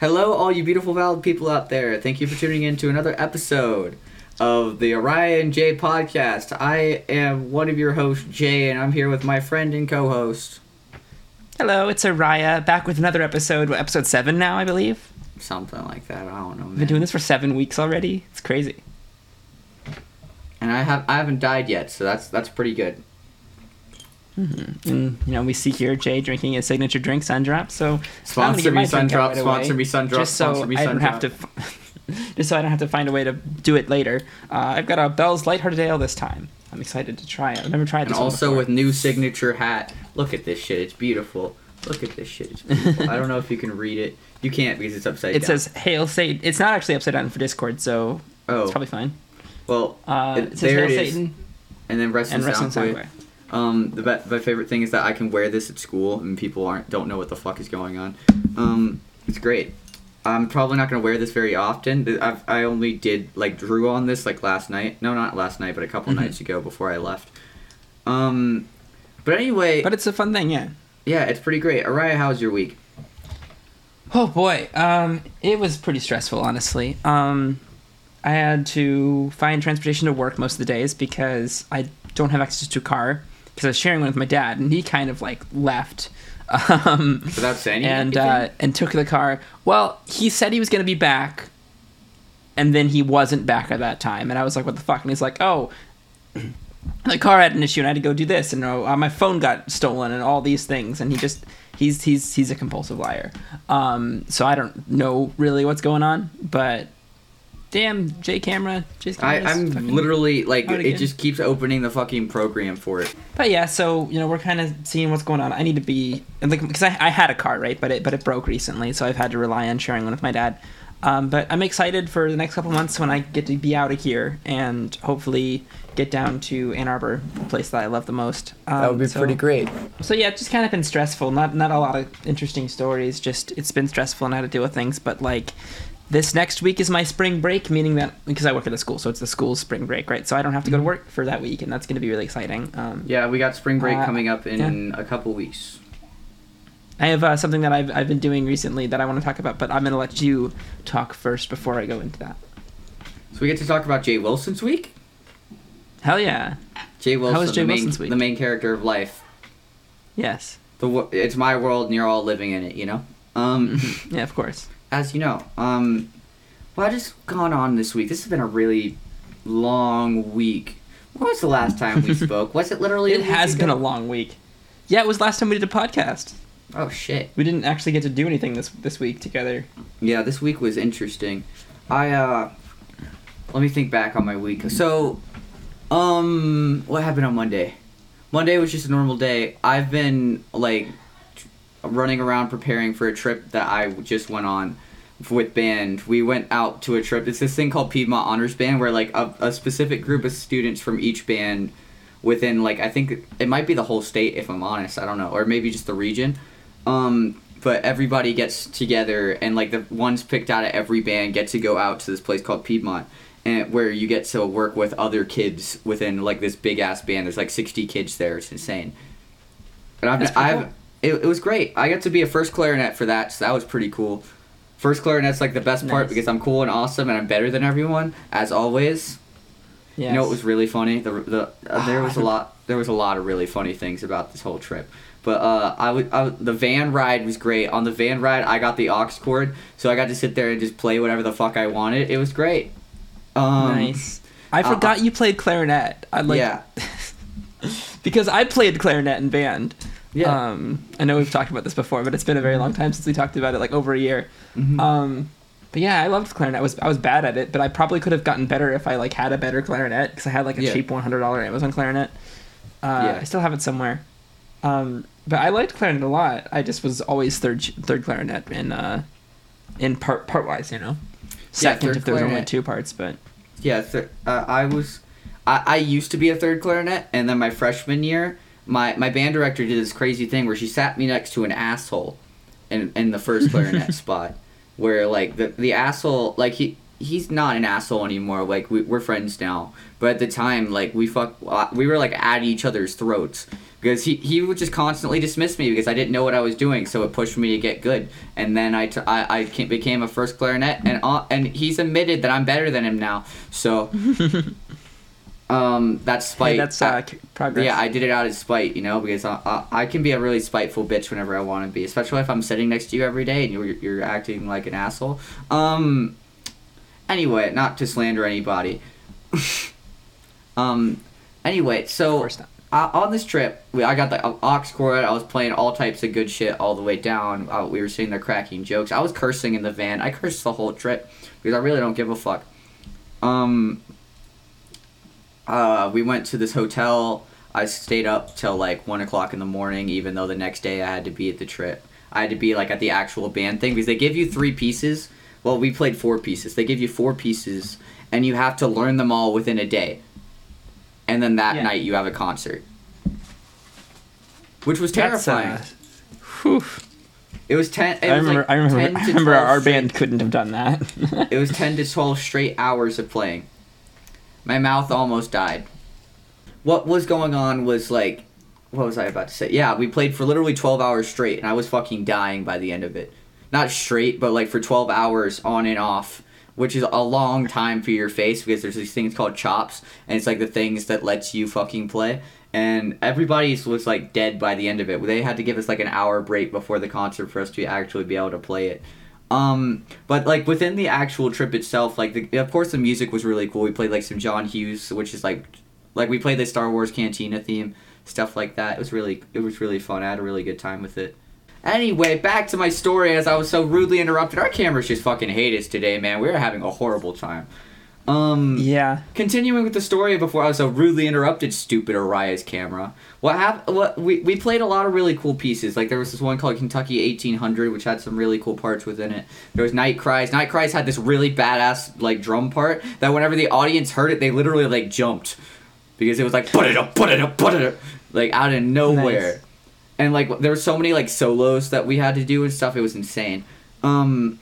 Hello, all you beautiful, valid people out there. Thank you for tuning in to another episode of the Orion J podcast. I am one of your hosts, Jay, and I'm here with my friend and co host. Hello, it's Ariah, back with another episode, episode seven now, I believe. Something like that. I don't know. Man. I've been doing this for seven weeks already. It's crazy. And I have I haven't died yet, so that's that's pretty good. Mm-hmm. And you know, we see here Jay drinking his signature drink, Sundrop. So sponsor me, Sundrop. Right sponsor me, Sundrop. Just so sponsor me, I don't have to. just so I don't have to find a way to do it later. Uh, I've got a Bell's Lighthearted Ale this time. I'm excited to try it. I've never tried this. And also with new signature hat. Look at this shit. It's beautiful. Look at this shit. It's beautiful. I don't know if you can read it. You can't because it's upside it down. It says "Hail Satan." It's not actually upside down for Discord, so oh. it's probably fine. Well, uh, it, it says Hail Satan. And then rest and rest Soundwave. Um, the be- my favorite thing is that I can wear this at school and people aren't don't know what the fuck is going on. Um, it's great. I'm probably not gonna wear this very often. I've, I only did like drew on this like last night. No, not last night, but a couple mm-hmm. nights ago before I left. Um, but anyway. But it's a fun thing, yeah. Yeah, it's pretty great. Ariah, how's your week? Oh boy, um, it was pretty stressful, honestly. Um, I had to find transportation to work most of the days because I don't have access to a car because I was sharing one with my dad, and he kind of like left. Um, Without saying and uh, and took the car. Well, he said he was going to be back, and then he wasn't back at that time, and I was like, "What the fuck?" And he's like, "Oh." the car had an issue and I had to go do this and uh, my phone got stolen and all these things and he just he's he's he's a compulsive liar um, so I don't know really what's going on but damn J camera J's I, I'm literally like it just keeps opening the fucking program for it but yeah so you know we're kind of seeing what's going on I need to be like because I, I had a car right but it but it broke recently so I've had to rely on sharing one with my dad um, but I'm excited for the next couple months when I get to be out of here and hopefully get down to Ann Arbor, the place that I love the most. Um, that would be so, pretty great. So yeah, it's just kind of been stressful. Not not a lot of interesting stories. Just it's been stressful and how to deal with things. But like this next week is my spring break, meaning that because I work at the school, so it's the school's spring break, right? So I don't have to go to work for that week, and that's going to be really exciting. Um, yeah, we got spring break uh, coming up in yeah. a couple weeks. I have uh, something that I've, I've been doing recently that I want to talk about, but I'm going to let you talk first before I go into that. So we get to talk about Jay Wilson's week? Hell yeah. Jay Wilson, How was Jay the, Wilson's main, week? the main character of life. Yes. The It's my world and you're all living in it, you know? Um, yeah, of course. As you know. Um, what just gone on this week? This has been a really long week. When was the last time we spoke? Was it literally? it has ago? been a long week. Yeah, it was last time we did a podcast. Oh shit. We didn't actually get to do anything this this week together. Yeah, this week was interesting. I uh let me think back on my week. So um what happened on Monday? Monday was just a normal day. I've been like running around preparing for a trip that I just went on with band. We went out to a trip. It's this thing called Piedmont Honors Band where like a, a specific group of students from each band within like I think it might be the whole state if I'm honest. I don't know, or maybe just the region um, but everybody gets together and like the ones picked out of every band get to go out to this place called Piedmont and where you get to work with other kids within like this big ass band. There's like 60 kids there. It's insane. And I've, I've cool. It, it was great. I got to be a first clarinet for that, so that was pretty cool. First clarinet's like the best nice. part because I'm cool and awesome and I'm better than everyone as always. Yes. You know what was really funny? The the uh, there was a lot there was a lot of really funny things about this whole trip. But uh, I would I, the van ride was great. On the van ride, I got the aux cord, so I got to sit there and just play whatever the fuck I wanted. It was great. Um, nice. I uh, forgot you played clarinet. I like yeah. because I played clarinet in band. Yeah. Um, I know we've talked about this before, but it's been a very long time since we talked about it, like over a year. Mm-hmm. Um, but yeah, I loved clarinet. I was I was bad at it, but I probably could have gotten better if I like had a better clarinet because I had like a yeah. cheap one hundred dollar Amazon clarinet. Uh, yeah. I still have it somewhere. Um, but I liked clarinet a lot. I just was always third third clarinet in uh, in part part wise, you know. Second yeah, if there was only two parts, but yeah, th- uh, I was I, I used to be a third clarinet, and then my freshman year, my my band director did this crazy thing where she sat me next to an asshole, in in the first clarinet spot, where like the the asshole like he he's not an asshole anymore. Like we, we're friends now, but at the time, like we fuck, uh, we were like at each other's throats because he, he would just constantly dismiss me because I didn't know what I was doing, so it pushed me to get good. And then I, t- I, I became a first clarinet, and uh, and he's admitted that I'm better than him now. So, um, that's spite. Hey, that's uh, progress. Yeah, I did it out of spite, you know, because I, I, I can be a really spiteful bitch whenever I want to be, especially if I'm sitting next to you every day and you're you're acting like an asshole. Um, anyway, not to slander anybody. um, anyway, so. Of course not uh, on this trip, we, I got the uh, aux cord. I was playing all types of good shit all the way down. Uh, we were sitting there cracking jokes. I was cursing in the van. I cursed the whole trip because I really don't give a fuck. Um. Uh, we went to this hotel. I stayed up till like one o'clock in the morning, even though the next day I had to be at the trip. I had to be like at the actual band thing because they give you three pieces. Well, we played four pieces. They give you four pieces, and you have to learn them all within a day and then that yeah. night you have a concert, which was terrifying. Uh, it was ten. It I was remember. Like I remember. I remember our straight, band couldn't have done that. it was ten to twelve straight hours of playing. My mouth almost died. What was going on was like, what was I about to say? Yeah, we played for literally twelve hours straight, and I was fucking dying by the end of it. Not straight, but like for twelve hours on and off which is a long time for your face because there's these things called chops, and it's like the things that lets you fucking play. And everybody was like dead by the end of it. They had to give us like an hour break before the concert for us to actually be able to play it. Um, but like within the actual trip itself, like the, of course the music was really cool. We played like some John Hughes, which is like like we played the Star Wars Cantina theme, stuff like that. It was really it was really fun. I had a really good time with it. Anyway, back to my story as I was so rudely interrupted. Our cameras just fucking hate us today, man. We are having a horrible time. Um, yeah. Continuing with the story before I was so rudely interrupted, stupid Ariah's camera. What happened? What we we played a lot of really cool pieces. Like there was this one called Kentucky 1800, which had some really cool parts within it. There was Night Cries. Night Cries had this really badass like drum part that whenever the audience heard it, they literally like jumped because it was like put it up, put it up, put it up, like out of nowhere. Nice and like there were so many like solos that we had to do and stuff. It was insane. Um,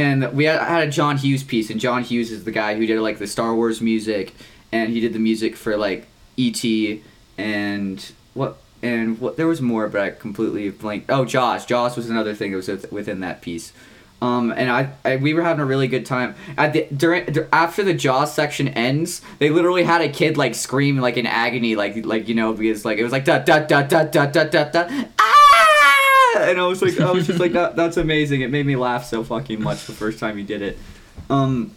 and we had, a John Hughes piece, and John Hughes is the guy who did like the Star Wars music, and he did the music for like E.T. and what and what there was more, but I completely blanked. Oh, Jaws. Jaws was another thing that was within that piece. Um, and I, I, we were having a really good time. At the during after the Jaws section ends, they literally had a kid like scream like in agony, like like you know because like it was like da da da da da da da and I was like I was just like that that's amazing. It made me laugh so fucking much the first time you did it. Um,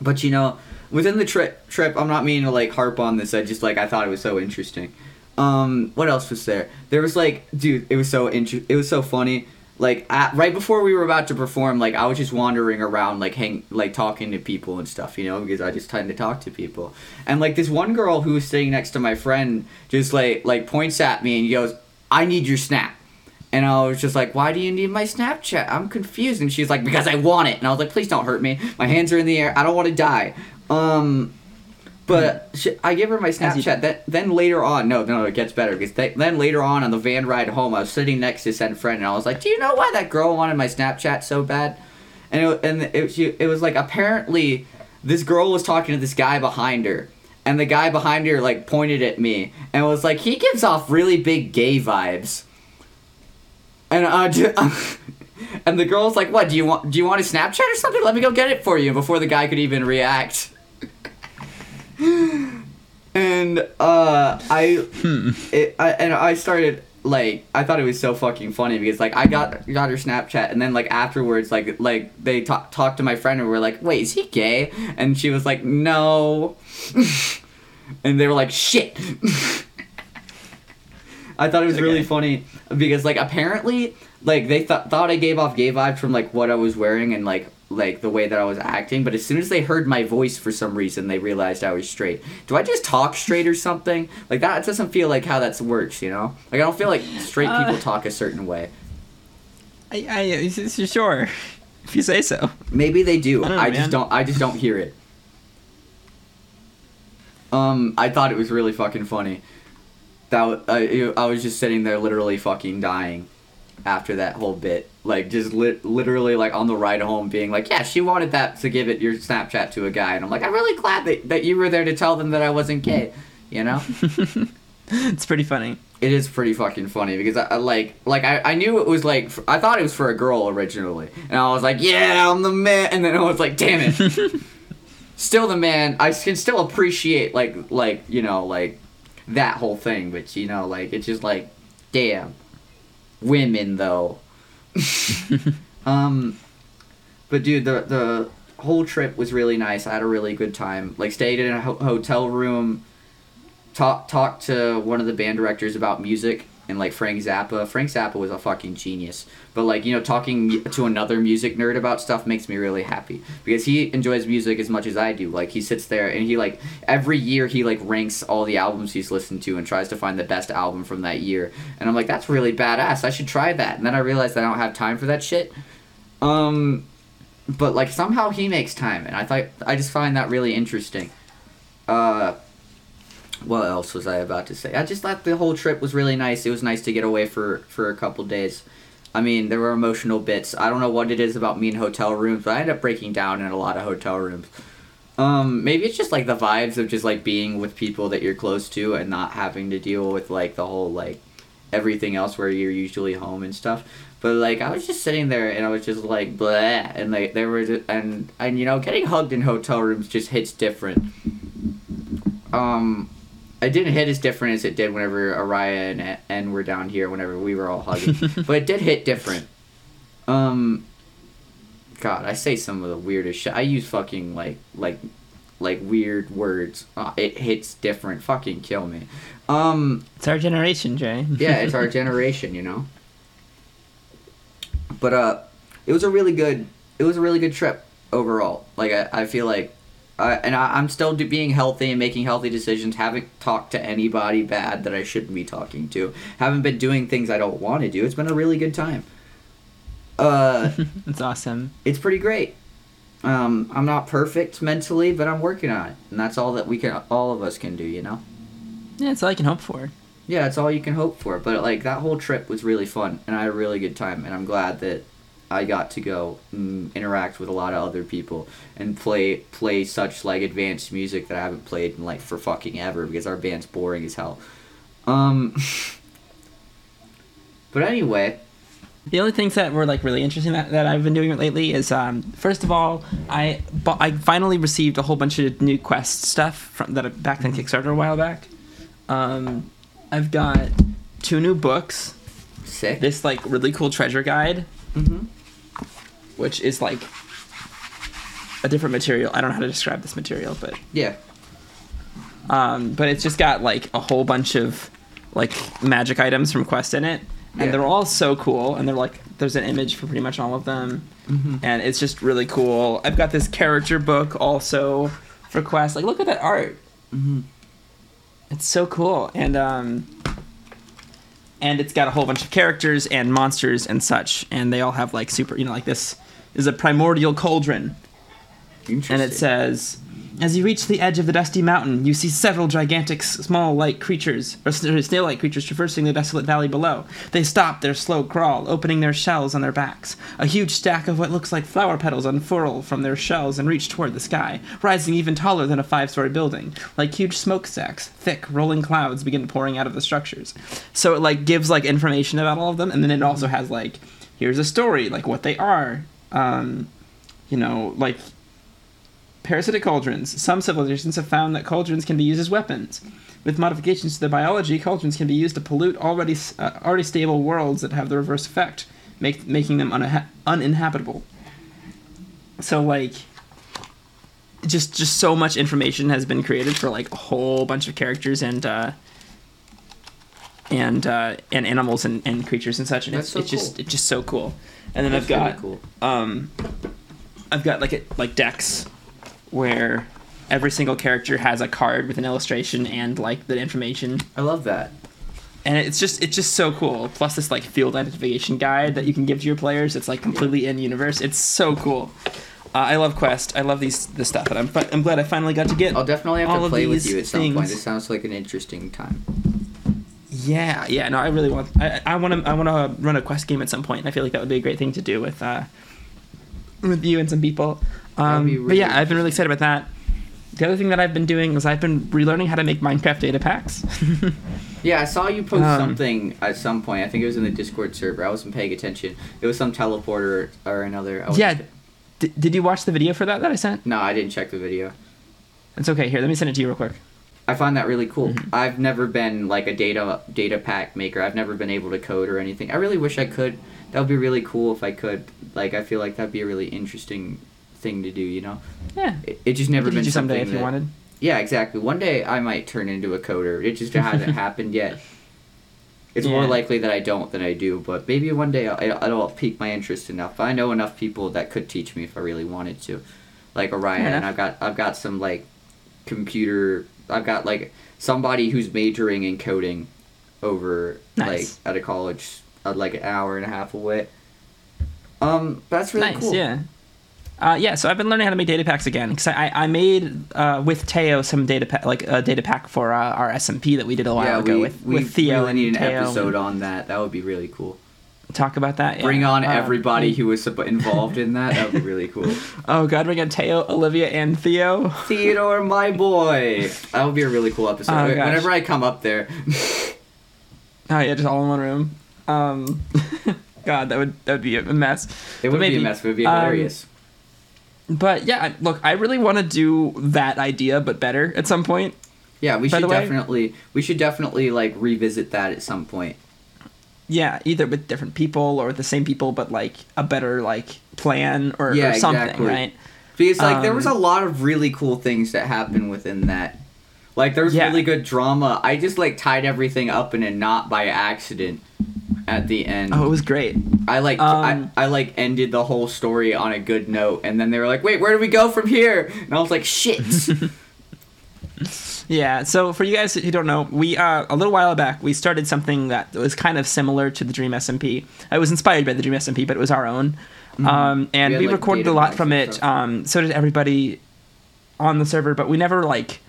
but you know within the trip trip, I'm not meaning to like harp on this. I just like I thought it was so interesting. Um, what else was there? There was like, dude, it was so inter- it was so funny like at, right before we were about to perform like i was just wandering around like hang like talking to people and stuff you know because i just tend to talk to people and like this one girl who was sitting next to my friend just like like points at me and goes i need your snap and I was just like, why do you need my Snapchat? I'm confused. And she's like, because I want it. And I was like, please don't hurt me. My hands are in the air. I don't want to die. Um, but she, I give her my Snapchat. That then later on, no, no, it gets better because then later on on the van ride home, I was sitting next to said friend, and I was like, "Do you know why that girl wanted my Snapchat so bad?" And it, and it, she, it was like apparently this girl was talking to this guy behind her, and the guy behind her like pointed at me and was like, "He gives off really big gay vibes." And I just, and the girl's like, "What? Do you want? Do you want a Snapchat or something? Let me go get it for you." Before the guy could even react and uh, I, hmm. it, I and I started like I thought it was so fucking funny because like I got got her Snapchat and then like afterwards like like they talk, talked to my friend and were like wait is he gay and she was like no and they were like shit I thought it was okay. really funny because like apparently like they th- thought I gave off gay vibes from like what I was wearing and like like the way that I was acting, but as soon as they heard my voice for some reason, they realized I was straight. Do I just talk straight or something? Like that doesn't feel like how that works, you know? Like I don't feel like straight uh, people talk a certain way. I, I sure, if you say so. Maybe they do. I, know, I just don't. I just don't hear it. Um, I thought it was really fucking funny. That I, I was just sitting there, literally fucking dying after that whole bit. Like just li- literally like on the ride home being like, yeah, she wanted that to give it your Snapchat to a guy, and I'm like, I'm really glad that, that you were there to tell them that I wasn't gay, you know. it's pretty funny. It is pretty fucking funny because I, I like like I, I knew it was like I thought it was for a girl originally and I was like yeah I'm the man and then I was like damn it still the man I can still appreciate like like you know like that whole thing but you know like it's just like damn women though. Um but dude the the whole trip was really nice. I had a really good time. Like stayed in a ho- hotel room talk talked to one of the band directors about music and like Frank Zappa. Frank Zappa was a fucking genius. But like, you know, talking to another music nerd about stuff makes me really happy because he enjoys music as much as I do. Like he sits there and he like every year he like ranks all the albums he's listened to and tries to find the best album from that year. And I'm like, that's really badass. I should try that. And then I realized I don't have time for that shit. Um but like somehow he makes time and I thought I just find that really interesting. Uh what else was I about to say? I just thought the whole trip was really nice. It was nice to get away for for a couple days. I mean, there were emotional bits. I don't know what it is about me in hotel rooms, but I ended up breaking down in a lot of hotel rooms. Um, maybe it's just like the vibes of just like being with people that you're close to and not having to deal with like the whole like everything else where you're usually home and stuff. But like I was just sitting there and I was just like blah, and like there just, and and you know getting hugged in hotel rooms just hits different. Um, it didn't hit as different as it did whenever Ariah and and were down here whenever we were all hugging, but it did hit different. Um, God, I say some of the weirdest shit. I use fucking like like like weird words. Uh, it hits different. Fucking kill me. Um, it's our generation, Jay. yeah, it's our generation, you know. But uh, it was a really good. It was a really good trip overall. Like I, I feel like uh, and I, am still being healthy and making healthy decisions. Haven't talked to anybody bad that I shouldn't be talking to. Haven't been doing things I don't want to do. It's been a really good time. Uh, it's awesome. It's pretty great. Um, I'm not perfect mentally, but I'm working on it, and that's all that we can, all of us can do. You know. Yeah, it's all I can hope for. Yeah, that's all you can hope for. But like that whole trip was really fun, and I had a really good time, and I'm glad that I got to go interact with a lot of other people and play play such like advanced music that I haven't played in like for fucking ever because our band's boring as hell. Um But anyway, the only things that were like really interesting that, that I've been doing lately is um, first of all I bu- I finally received a whole bunch of new quest stuff from that I back on Kickstarter a while back. Um, I've got two new books. Sick. This like really cool treasure guide. Mm-hmm which is like a different material. I don't know how to describe this material, but yeah. Um, but it's just got like a whole bunch of like magic items from Quest in it, and yeah. they're all so cool. And they're like, there's an image for pretty much all of them, mm-hmm. and it's just really cool. I've got this character book also for Quest. Like, look at that art. Mm-hmm. It's so cool, and um, and it's got a whole bunch of characters and monsters and such, and they all have like super, you know, like this is a primordial cauldron. And it says, as you reach the edge of the dusty mountain, you see several gigantic, small-like creatures, or snail-like creatures traversing the desolate valley below. They stop their slow crawl, opening their shells on their backs. A huge stack of what looks like flower petals unfurl from their shells and reach toward the sky, rising even taller than a five-story building. Like huge smokestacks, thick, rolling clouds begin pouring out of the structures. So it like gives like information about all of them, and then it also has like, here's a story, like what they are, um, you know, like parasitic cauldrons. Some civilizations have found that cauldrons can be used as weapons. With modifications to their biology, cauldrons can be used to pollute already uh, already stable worlds that have the reverse effect, make, making them unha- uninhabitable. So like just just so much information has been created for like a whole bunch of characters and uh, and uh, and animals and, and creatures and such and That's it's, so it's cool. just it's just so cool and then That's I've got cool. um, I've got like it like decks where every single character has a card with an illustration and like the information. I love that. And it's just it's just so cool. Plus this like field identification guide that you can give to your players. It's like completely in universe. It's so cool. Uh, I love Quest. I love these this stuff, and I'm I'm glad I finally got to get. I'll definitely have to play with you at some things. point. This sounds like an interesting time. Yeah, yeah. No, I really want. I want to. I want to run a quest game at some point. I feel like that would be a great thing to do with uh, with you and some people. Um, really but yeah, I've been really excited about that. The other thing that I've been doing is I've been relearning how to make Minecraft data packs. Yeah, I saw you post um, something at some point. I think it was in the Discord server. I wasn't paying attention. It was some teleporter or another. yeah. D- did you watch the video for that that I sent? No, I didn't check the video. It's okay. Here, let me send it to you real quick. I find that really cool. Mm-hmm. I've never been like a data data pack maker. I've never been able to code or anything. I really wish I could. That would be really cool if I could. Like, I feel like that'd be a really interesting thing to do. You know? Yeah. It, it just never been something someday if that, you wanted. Yeah, exactly. One day I might turn into a coder. It just hasn't happened yet. It's yeah. more likely that I don't than I do, but maybe one day I'll, I'll pique my interest enough. I know enough people that could teach me if I really wanted to, like Orion. Yeah. I've got I've got some like computer. I've got like somebody who's majoring in coding over nice. like at a college uh, like an hour and a half away. Um, that's really nice, cool. Yeah. Uh, yeah, so I've been learning how to make data packs again because I, I made uh, with Teo some data pack like a data pack for uh, our SMP that we did a while yeah, ago we, with, we with Theo. really need an Teo episode on that. That would be really cool. Talk about that. Bring on uh, everybody who was involved in that. That would be really cool. Oh God, bring on Teo, Olivia, and Theo. Theodore, my boy. That would be a really cool episode. Oh, Whenever I come up there. oh yeah, just all in one room. Um, God, that would that would be a mess. It would maybe, be a mess. It would be hilarious. Um, but yeah, look, I really want to do that idea, but better at some point. Yeah, we should definitely we should definitely like revisit that at some point. Yeah, either with different people or the same people, but like a better like plan or, yeah, or something, exactly. right? Because like um, there was a um, lot of really cool things that happened within that. Like there's yeah. really good drama. I just like tied everything up in a knot by accident at the end. Oh, it was great. I like um, I, I like ended the whole story on a good note, and then they were like, "Wait, where do we go from here?" And I was like, "Shit." yeah. So for you guys who don't know, we uh, a little while back we started something that was kind of similar to the Dream SMP. It was inspired by the Dream SMP, but it was our own. Mm-hmm. Um, and we, we like, recorded a lot from it. Um, so did everybody on the server, but we never like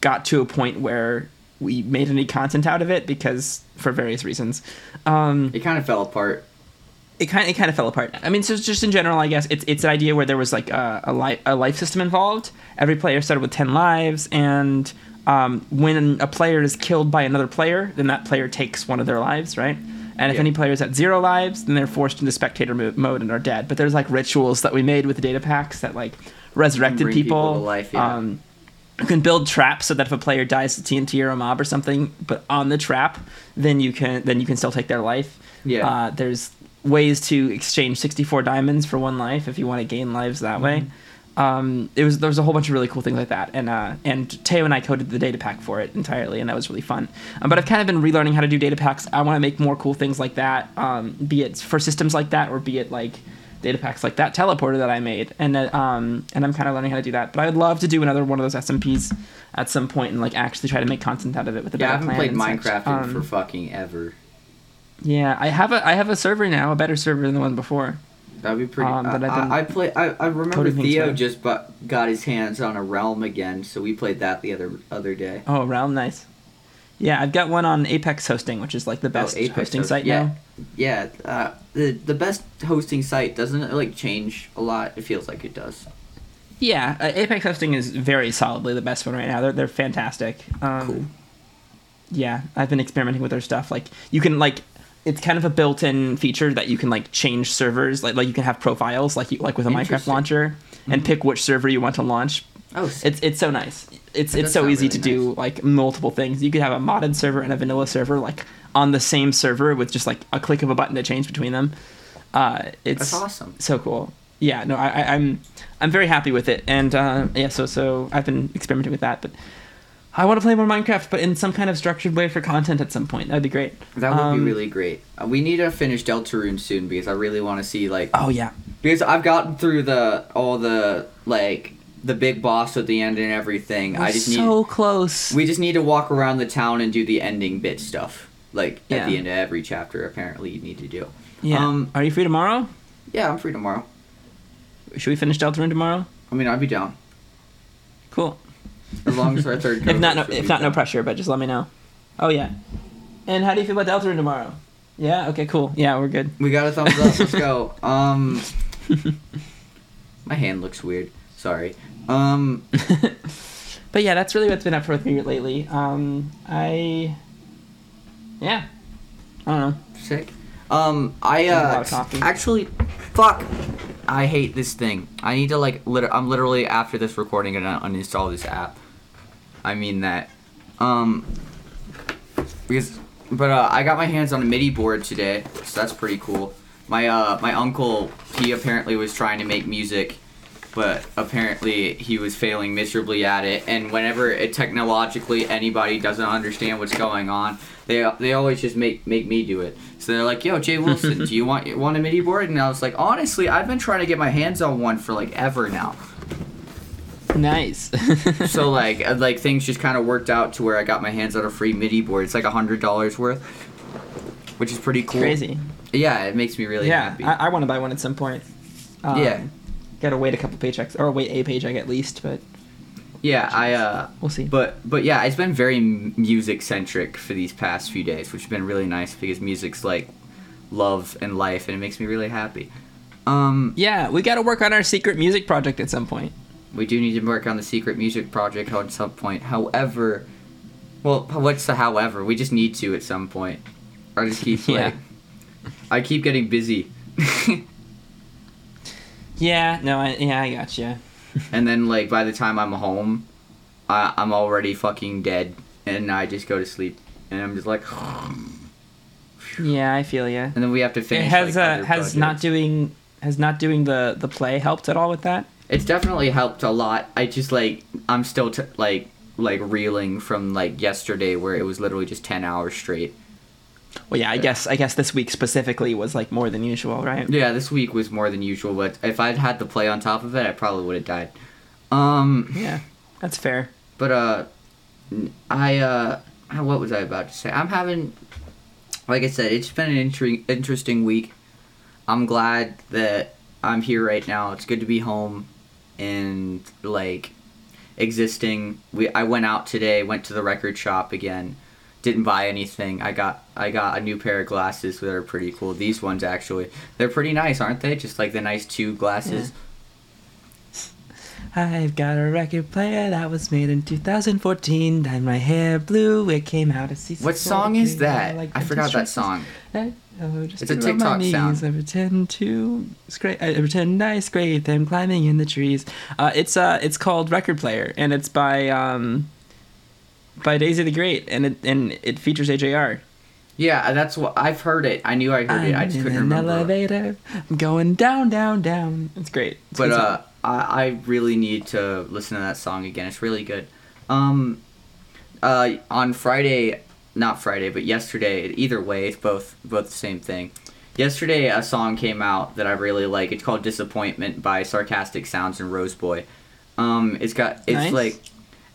got to a point where we made any content out of it because for various reasons. Um, it kind of fell apart. It kind of, it kind of fell apart. I mean, so just in general, I guess it's it's an idea where there was like a a, li- a life system involved. Every player started with ten lives, and um, when a player is killed by another player, then that player takes one of their lives, right? And if yeah. any player is at zero lives, then they're forced into spectator mo- mode and are dead. But there's like rituals that we made with the data packs that like resurrected people. people life, yeah. um, you can build traps so that if a player dies to TNT or a mob or something, but on the trap, then you can then you can still take their life. Yeah. Uh, there's ways to exchange 64 diamonds for one life if you want to gain lives that mm-hmm. way. Um, it was there was a whole bunch of really cool things like that, and uh, and Teo and I coded the data pack for it entirely, and that was really fun. Um, but I've kind of been relearning how to do data packs. I want to make more cool things like that, um, be it for systems like that, or be it like data packs like that teleporter that I made, and uh, um, and I'm kind of learning how to do that. But I would love to do another one of those SMPs at some point and like actually try to make content out of it with a yeah, better plan. Yeah, I haven't played Minecraft um, for fucking ever. Yeah, I have a I have a server now, a better server than the one before. That'd be pretty. Um, that I, I, play. I, I remember Theo just but got his hands on a realm again, so we played that the other other day. Oh, realm, nice. Yeah, I've got one on Apex Hosting, which is like the oh, best oh, hosting host, site yeah. now. Yeah, uh, the the best hosting site doesn't it like change a lot. It feels like it does. Yeah, uh, Apex Hosting is very solidly the best one right now. They're they're fantastic. Um, cool. Yeah, I've been experimenting with their stuff. Like you can like it's kind of a built-in feature that you can like change servers. Like like you can have profiles like you like with a Minecraft launcher and mm-hmm. pick which server you want to launch. Oh, it's it's so nice. It's it's so easy really to nice. do like multiple things. You could have a modded server and a vanilla server like on the same server with just like a click of a button to change between them. Uh, it's That's awesome. So cool. Yeah, no, I, I, I'm I'm very happy with it, and uh, yeah, so so I've been experimenting with that, but I want to play more Minecraft, but in some kind of structured way for content at some point. That'd be great. That would um, be really great. Uh, we need to finish Deltarune soon because I really want to see like. Oh yeah. Because I've gotten through the all the like the big boss at the end and everything. We're I just so need so close. We just need to walk around the town and do the ending bit stuff. Like yeah. at the end of every chapter, apparently you need to do. Yeah. Um, Are you free tomorrow? Yeah, I'm free tomorrow. Should we finish Deltarune tomorrow? I mean, I'd be down. Cool. As long as our third. if not, no, if not, no pressure. But just let me know. Oh yeah. And how do you feel about Deltarune tomorrow? Yeah. Okay. Cool. Yeah, we're good. We got a thumbs up. Let's go. Um. my hand looks weird. Sorry. Um. but yeah, that's really what's been up for with me lately. Um, I Yeah. I don't know. Sick. Um, I uh actually, fuck. I hate this thing. I need to like. Lit- I'm literally after this recording gonna uninstall this app. I mean that. Um. Because, but uh, I got my hands on a MIDI board today, so that's pretty cool. My uh, my uncle, he apparently was trying to make music but apparently he was failing miserably at it. And whenever it, technologically anybody doesn't understand what's going on, they they always just make make me do it. So they're like, "Yo, Jay Wilson, do you want want a MIDI board?" And I was like, "Honestly, I've been trying to get my hands on one for like ever now." Nice. so like uh, like things just kind of worked out to where I got my hands on a free MIDI board. It's like a hundred dollars worth, which is pretty cool. Crazy. Yeah, it makes me really yeah, happy. I, I want to buy one at some point. Um, yeah gotta wait a couple paychecks or wait a paycheck at least, but yeah, I uh we'll see. But but yeah, it's been very music centric for these past few days, which has been really nice because music's like love and life and it makes me really happy. Um Yeah, we got to work on our secret music project at some point. We do need to work on the secret music project at some point. However, well, what's the however? We just need to at some point. I just keep like yeah. I keep getting busy. Yeah, no, I, yeah, I got you. And then like by the time I'm home, I, I'm already fucking dead, and I just go to sleep, and I'm just like. yeah, I feel you. And then we have to finish. It has like, uh, has projects. not doing has not doing the the play helped at all with that. It's definitely helped a lot. I just like I'm still t- like like reeling from like yesterday where it was literally just ten hours straight. Well, yeah, I guess I guess this week specifically was like more than usual, right? Yeah, this week was more than usual, but if I'd had to play on top of it, I probably would have died. Um, yeah, that's fair. But uh, I uh, what was I about to say? I'm having, like I said, it's been an inter- interesting week. I'm glad that I'm here right now. It's good to be home, and like existing. We I went out today, went to the record shop again didn't buy anything. I got I got a new pair of glasses that are pretty cool. These ones actually, they're pretty nice, aren't they? Just like the nice two glasses. Yeah. I've got a record player that was made in 2014. Dyed my hair blue. It came out as What song is that? I, like I forgot that song. I, oh, just it's a TikTok knees, sound. I pretend to scrape. I pretend I scrape them climbing in the trees. Uh, it's uh, it's called Record Player, and it's by um, by Daisy the Great, and it and it features AJR. Yeah, that's what I've heard it. I knew I heard I'm it. I just couldn't an remember. Elevator. I'm going down, down, down. It's great. It's but uh, I I really need to listen to that song again. It's really good. Um, uh, on Friday, not Friday, but yesterday. Either way, it's both both the same thing. Yesterday, a song came out that I really like. It's called "Disappointment" by Sarcastic Sounds and Rxseboy. Um, it's got it's nice. like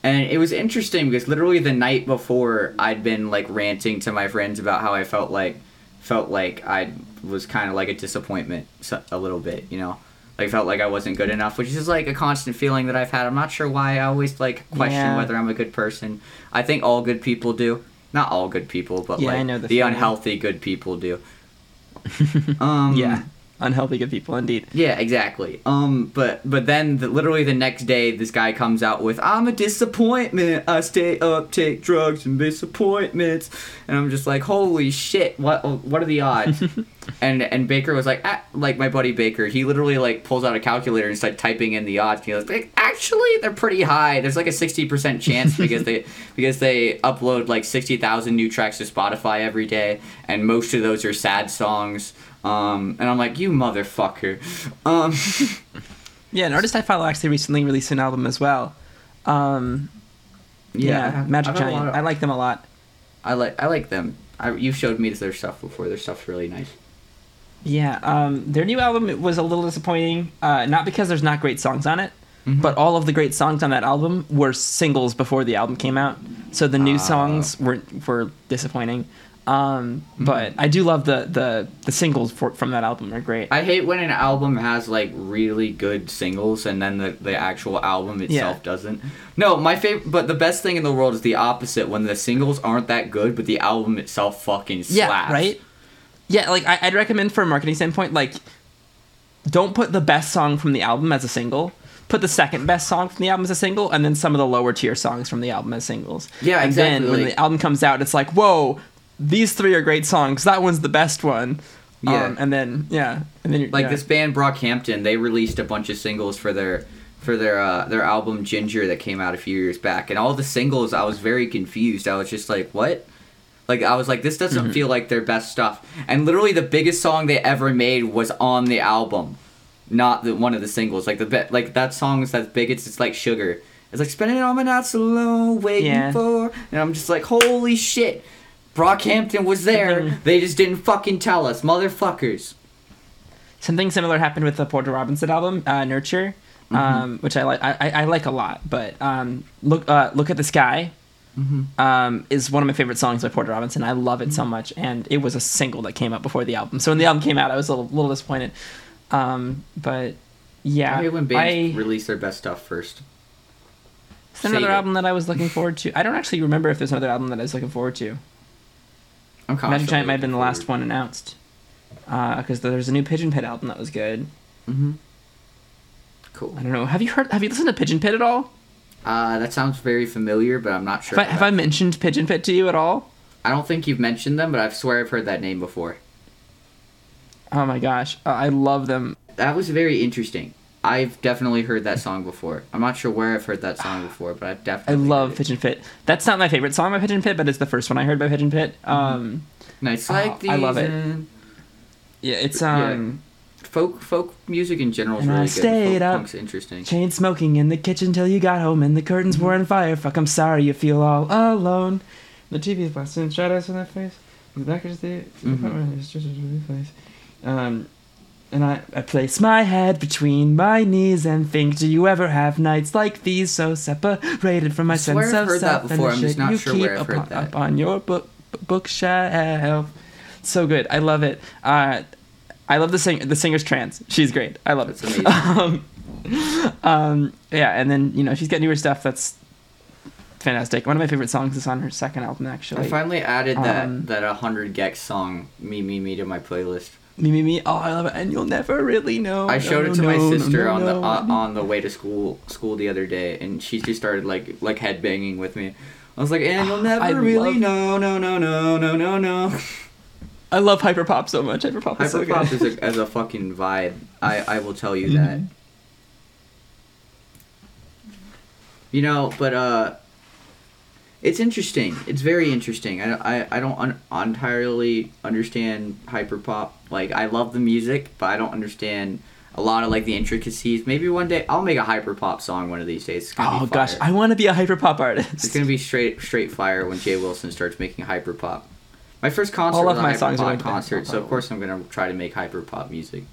and it was interesting because literally the night before I'd been like ranting to my friends about how I felt like felt like I was kind of like a disappointment a little bit, you know. Like felt like I wasn't good enough, which is like a constant feeling that I've had. I'm not sure why. I always like question yeah. whether I'm a good person. I think all good people do. Not all good people, but yeah, like the, the unhealthy good people do. um, yeah unhealthy good people indeed. Yeah exactly. Um but but then the, literally the next day this guy comes out with i'm a disappointment. I stay up take drugs and disappointments. And i'm just like holy shit. What what are the odds? And and baker was like ah, like my buddy baker he literally like pulls out a calculator and starts typing in the odds. And he was like actually they're pretty high. There's like a 60% chance because they because they upload like 60,000 new tracks to spotify every day and most of those are sad songs um, and I'm like, you motherfucker. Um, yeah, an artist I follow actually recently released an album as well. Um, yeah, yeah Magic Giant. Of, I like them a lot. I like I like them. I, you showed me their stuff before. Their stuff's really nice. Yeah, um, their new album was a little disappointing. Uh, not because there's not great songs on it, mm-hmm. but all of the great songs on that album were singles before the album came out. So the new uh, songs were were disappointing. Um, mm-hmm. but I do love the the the singles for, from that album are great. I hate when an album has like really good singles and then the, the actual album itself yeah. doesn't. No, my favorite, but the best thing in the world is the opposite when the singles aren't that good, but the album itself fucking slaps. Yeah, right. Yeah, like I, I'd recommend for a marketing standpoint, like don't put the best song from the album as a single put the second best song from the album as a single, and then some of the lower tier songs from the album as singles. Yeah, and exactly. then when the album comes out, it's like, whoa, these three are great songs. That one's the best one. Yeah, um, and then yeah, and then like yeah. this band Brockhampton, they released a bunch of singles for their for their uh, their album Ginger that came out a few years back, and all the singles I was very confused. I was just like, what? Like I was like, this doesn't mm-hmm. feel like their best stuff. And literally, the biggest song they ever made was on the album, not the one of the singles. Like the be- like that song is as big. It's it's like sugar. It's like spending all my nights alone, waiting yeah. for, and I'm just like, holy shit, Brockhampton was there. they just didn't fucking tell us, motherfuckers. Something similar happened with the Porter Robinson album, uh, Nurture, mm-hmm. um, which I like. I, I, like a lot. But um, look, uh, look at the sky Mm-hmm. Um, is one of my favorite songs by Porter Robinson. I love it mm-hmm. so much, and it was a single that came out before the album. So when the album came out, I was a little, little disappointed. Um, but yeah, I hate when bands I, release their best stuff first. It's another album that I was looking forward to. I don't actually remember if there's another album that I was looking forward to. I'm Magic Giant might have been the last one announced, because uh, there's a new Pigeon Pit album that was good. Mm-hmm. Cool. I don't know. Have you heard? Have you listened to Pigeon Pit at all? Uh, that sounds very familiar, but I'm not sure. Have, I, have I, mentioned Pigeon Pit to you at all? I don't think you've mentioned them, but I swear I've heard that name before. Oh my gosh, uh, I love them. That was very interesting. I've definitely heard that song before. I'm not sure where I've heard that song before, but I've definitely. I love Pigeon Pit. That's not my favorite song by Pigeon Pit, but it's the first one I heard by Pigeon Pit. Mm-hmm. Um, nice, like oh, I love it. Yeah, it's um folk folk music in general is really I stayed good. Folk up, punk's interesting. Chain smoking in the kitchen till you got home, and the curtains were on fire. Fuck, I'm sorry you feel all alone. The TV is blasting shadows in that face. The back is the mm-hmm. it's just a really face. Um, and I, I place my head between my knees and think, do you ever have nights like these so separated from my sense I've of self and the shit you sure keep up, up, on your book bookshelf? So good, I love it. Uh, I love the sing the singer's trans. She's great. I love it. amazing. um, um, yeah, and then you know she's got newer stuff that's fantastic. One of my favorite songs is on her second album actually. I finally added that um, that hundred gecs song "Me Me Me" to my playlist. Me me me. Oh, I love it, and you'll never really know. I showed no, it to no, my sister no, on the uh, on the way to school school the other day, and she just started like like headbanging with me. I was like, and you'll never I really love... know, no, no, no, no, no, no. I love hyperpop so much. Hyperpop, is hyperpop so is a, as a fucking vibe. I I will tell you that. Mm-hmm. You know, but uh, it's interesting. It's very interesting. I I, I don't un- entirely understand hyperpop. Like I love the music, but I don't understand a lot of like the intricacies. Maybe one day I'll make a hyperpop song one of these days. Oh gosh, I want to be a hyperpop artist. It's gonna be straight straight fire when Jay Wilson starts making hyperpop. My first concert All of was my songs are concert, so of course I'm gonna try to make hyperpop music.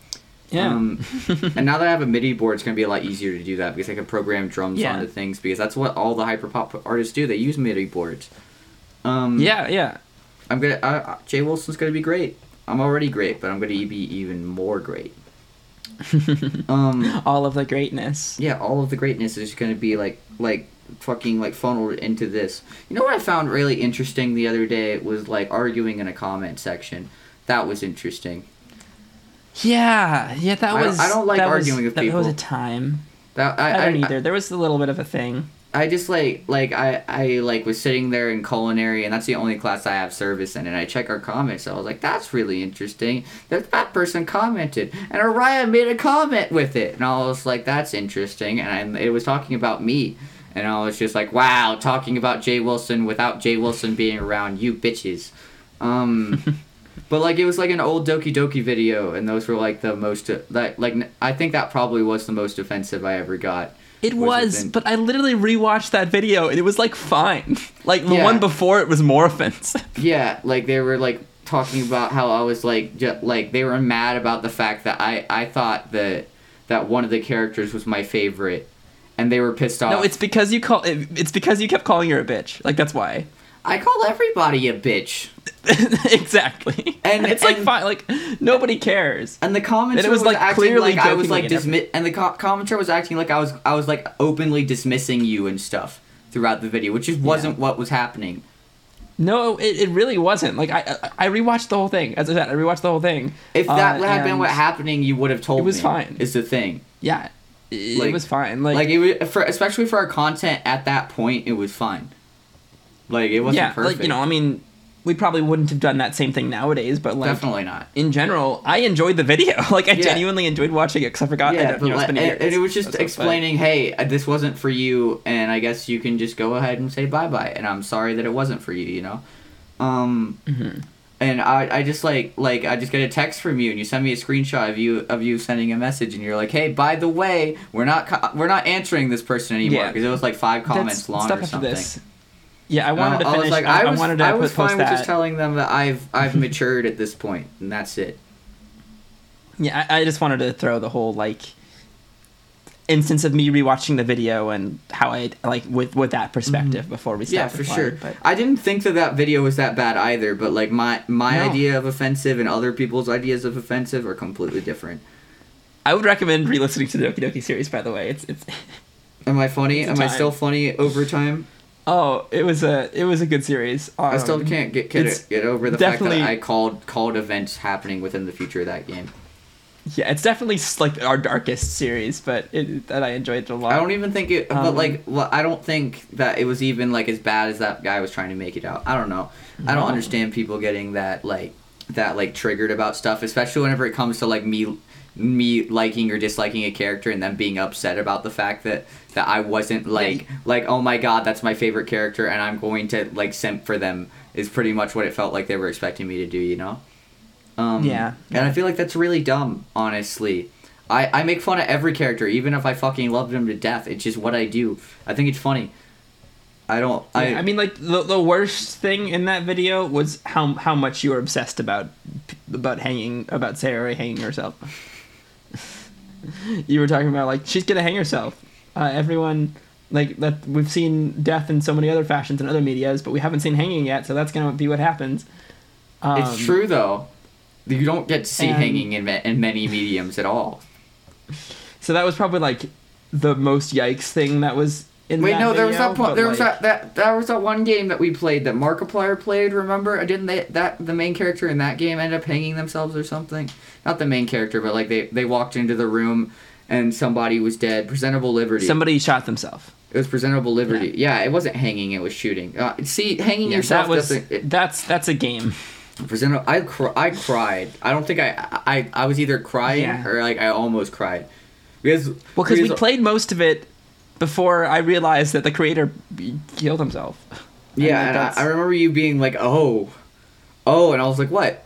Yeah. Um, and now that I have a MIDI board, it's gonna be a lot easier to do that because I can program drums yeah. onto things because that's what all the hyperpop artists do. They use MIDI boards. Um, yeah, yeah. I'm gonna. Uh, Jay Wilson's gonna be great. I'm already great, but I'm gonna be even more great. um, all of the greatness. Yeah, all of the greatness is gonna be like like fucking like funneled into this. You know what I found really interesting the other day was like arguing in a comment section. That was interesting. Yeah, yeah, that was. I, I don't like arguing was, with people. That was a time. That I, I don't either. there was a little bit of a thing. I just like like I I like was sitting there in culinary and that's the only class I have service in and I check our comments. So I was like, that's really interesting. That that person commented and Ariah made a comment with it and I was like, that's interesting and I, it was talking about me and I was just like, wow, talking about Jay Wilson without Jay Wilson being around, you bitches. Um, but like it was like an old Doki Doki video, and those were like the most that like I think that probably was the most offensive I ever got. It was, but I literally rewatched that video, and it was like fine. Like the yeah. one before, it was more offensive. Yeah, like they were like talking about how I was like just, like they were mad about the fact that I I thought that that one of the characters was my favorite and they were pissed off. No, it's because you call it, it's because you kept calling her a bitch. Like that's why. I call everybody a bitch. exactly. And it's and, like fine, like nobody cares. And the commenter was, was, like acting like I was like dismiss, and the co- commenter was acting like I was I was like openly dismissing you and stuff throughout the video, which just wasn't yeah. what was happening. No, it, it really wasn't. Like I I rewatched the whole thing. As I said, I rewatched the whole thing. If that uh, had been what happening, you would have told me. It was me, fine. Is the thing. Yeah, it like, was fine. Like, like it was for especially for our content at that point, it was fine. Like it wasn't yeah, perfect. Like, you know, I mean, we probably wouldn't have done that same thing nowadays, but like definitely not. In general, I enjoyed the video. like I yeah. genuinely enjoyed watching it because I forgot. Yeah, but you know, and, and, it was just explaining, hey, uh, this wasn't for you, and I guess you can just go ahead and say bye bye. And I'm sorry that it wasn't for you. You know. Um, mm-hmm. And I, I just like like I just get a text from you and you send me a screenshot of you of you sending a message and you're like hey by the way we're not co- we're not answering this person anymore because yeah. it was like five comments That's long or something. This. Yeah, I wanted to finish. I was like, I, was, wanted to I was put, fine with just telling them that I've I've matured at this point, and that's it. Yeah, I, I just wanted to throw the whole like instance of me rewatching the video and how I like with with that perspective mm-hmm. before we yeah for sure. But I didn't think that that video was that bad either. But like my my no. idea of offensive and other people's ideas of offensive are completely different. I would recommend re-listening to the Doki Doki series. By the way, it's it's. Am I funny? Am I still funny over time? Oh, it was a it was a good series. Um, I still um, can't get get, get over the fact that I called called events happening within the future of that game. Yeah, it's definitely like our darkest series, but it, that I enjoyed it a lot. I don't even think it, um, but like, well, I don't think that it was even like as bad as that guy was trying to make it out. I don't know. No. I don't understand people getting that like that like triggered about stuff, especially whenever it comes to like me me liking or disliking a character and then being upset about the fact that that I wasn't like yeah. like oh my god that's my favorite character and I'm going to like simp for them is pretty much what it felt like they were expecting me to do, you know. Um, yeah. And I feel like that's really dumb, honestly. I, I make fun of every character, even if I fucking love them to death. It's just what I do. I think it's funny. I don't. I, yeah, I mean, like the, the worst thing in that video was how how much you were obsessed about about hanging about Sarah hanging herself. you were talking about like she's gonna hang herself. Uh, everyone like that we've seen death in so many other fashions and other medias, but we haven't seen hanging yet, so that's gonna be what happens. Um, it's true though you don't get to see and, hanging in, in many mediums at all. So that was probably like the most yikes thing that was in Wait, no, there was that point. There like, was that, that that was that one game that we played that Markiplier played. Remember? Didn't they that the main character in that game end up hanging themselves or something? Not the main character, but like they they walked into the room and somebody was dead. Presentable Liberty. Somebody shot themselves. It was presentable liberty. Yeah, yeah it wasn't hanging; it was shooting. Uh, see, hanging yeah, yourself that was, it, that's that's a game. Present. I cr- I cried. I don't think I I I was either crying yeah. or like I almost cried because well because we played most of it before I realized that the creator killed himself. Yeah, and, I, I remember you being like, "Oh, oh," and I was like, "What?"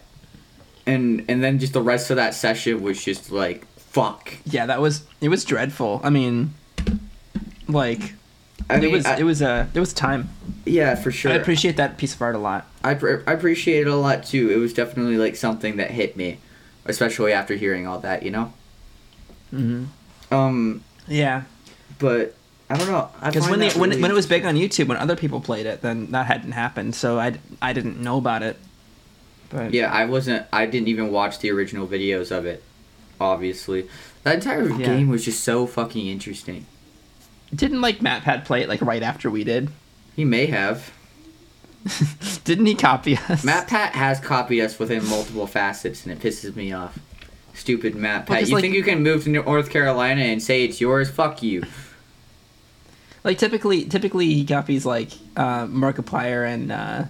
And and then just the rest of that session was just like, "Fuck." Yeah, that was it was dreadful. I mean, like I mean, it was I, it was a uh, it was time. Yeah, for sure. I appreciate that piece of art a lot. I I appreciate it a lot too. It was definitely like something that hit me, especially after hearing all that. You know. Hmm. Um. Yeah. But I don't know. Because when, when, really when it was big on YouTube, when other people played it, then that hadn't happened. So I, I didn't know about it. But yeah, I wasn't. I didn't even watch the original videos of it. Obviously, that entire yeah. game was just so fucking interesting. Didn't like MatPat play it like right after we did? He may have. Didn't he copy us? MatPat has copied us within multiple facets, and it pisses me off. Stupid MatPat. Well, you like, think you can move to North Carolina and say it's yours? Fuck you. Like typically, typically he copies like uh, Markiplier and uh,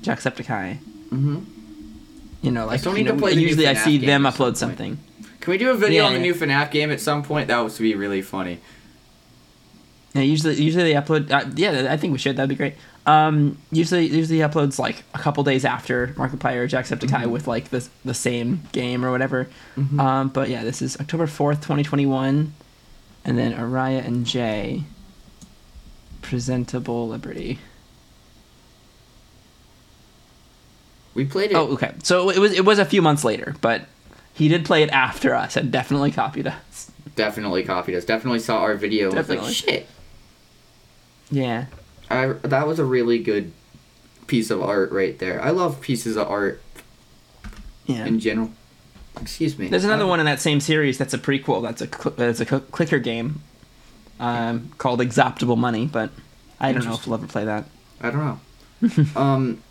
Jacksepticeye. Mm-hmm. You know, like you know, usually I see them upload something. Can we do a video yeah, on the yeah. new FNAF game at some point? That would be really funny. Yeah, usually usually they upload. Uh, yeah, I think we should. That'd be great. Um, usually usually uploads like a couple days after Markiplier or Jacksepticeye mm-hmm. with like the the same game or whatever. Mm-hmm. Um, but yeah, this is October fourth, twenty twenty one, and then Ariah and Jay. Presentable Liberty. We played it. Oh, okay. So it was it was a few months later, but he did play it after us and definitely copied us. Definitely copied us. Definitely saw our video definitely. and was like, shit. Yeah. I that was a really good piece of art right there. I love pieces of art. Yeah. In general. Excuse me. There's another one in that same series that's a prequel. That's a cl- that's a cl- clicker game, um, called Exoptable Money. But I don't know if we'll ever play that. I don't know. um,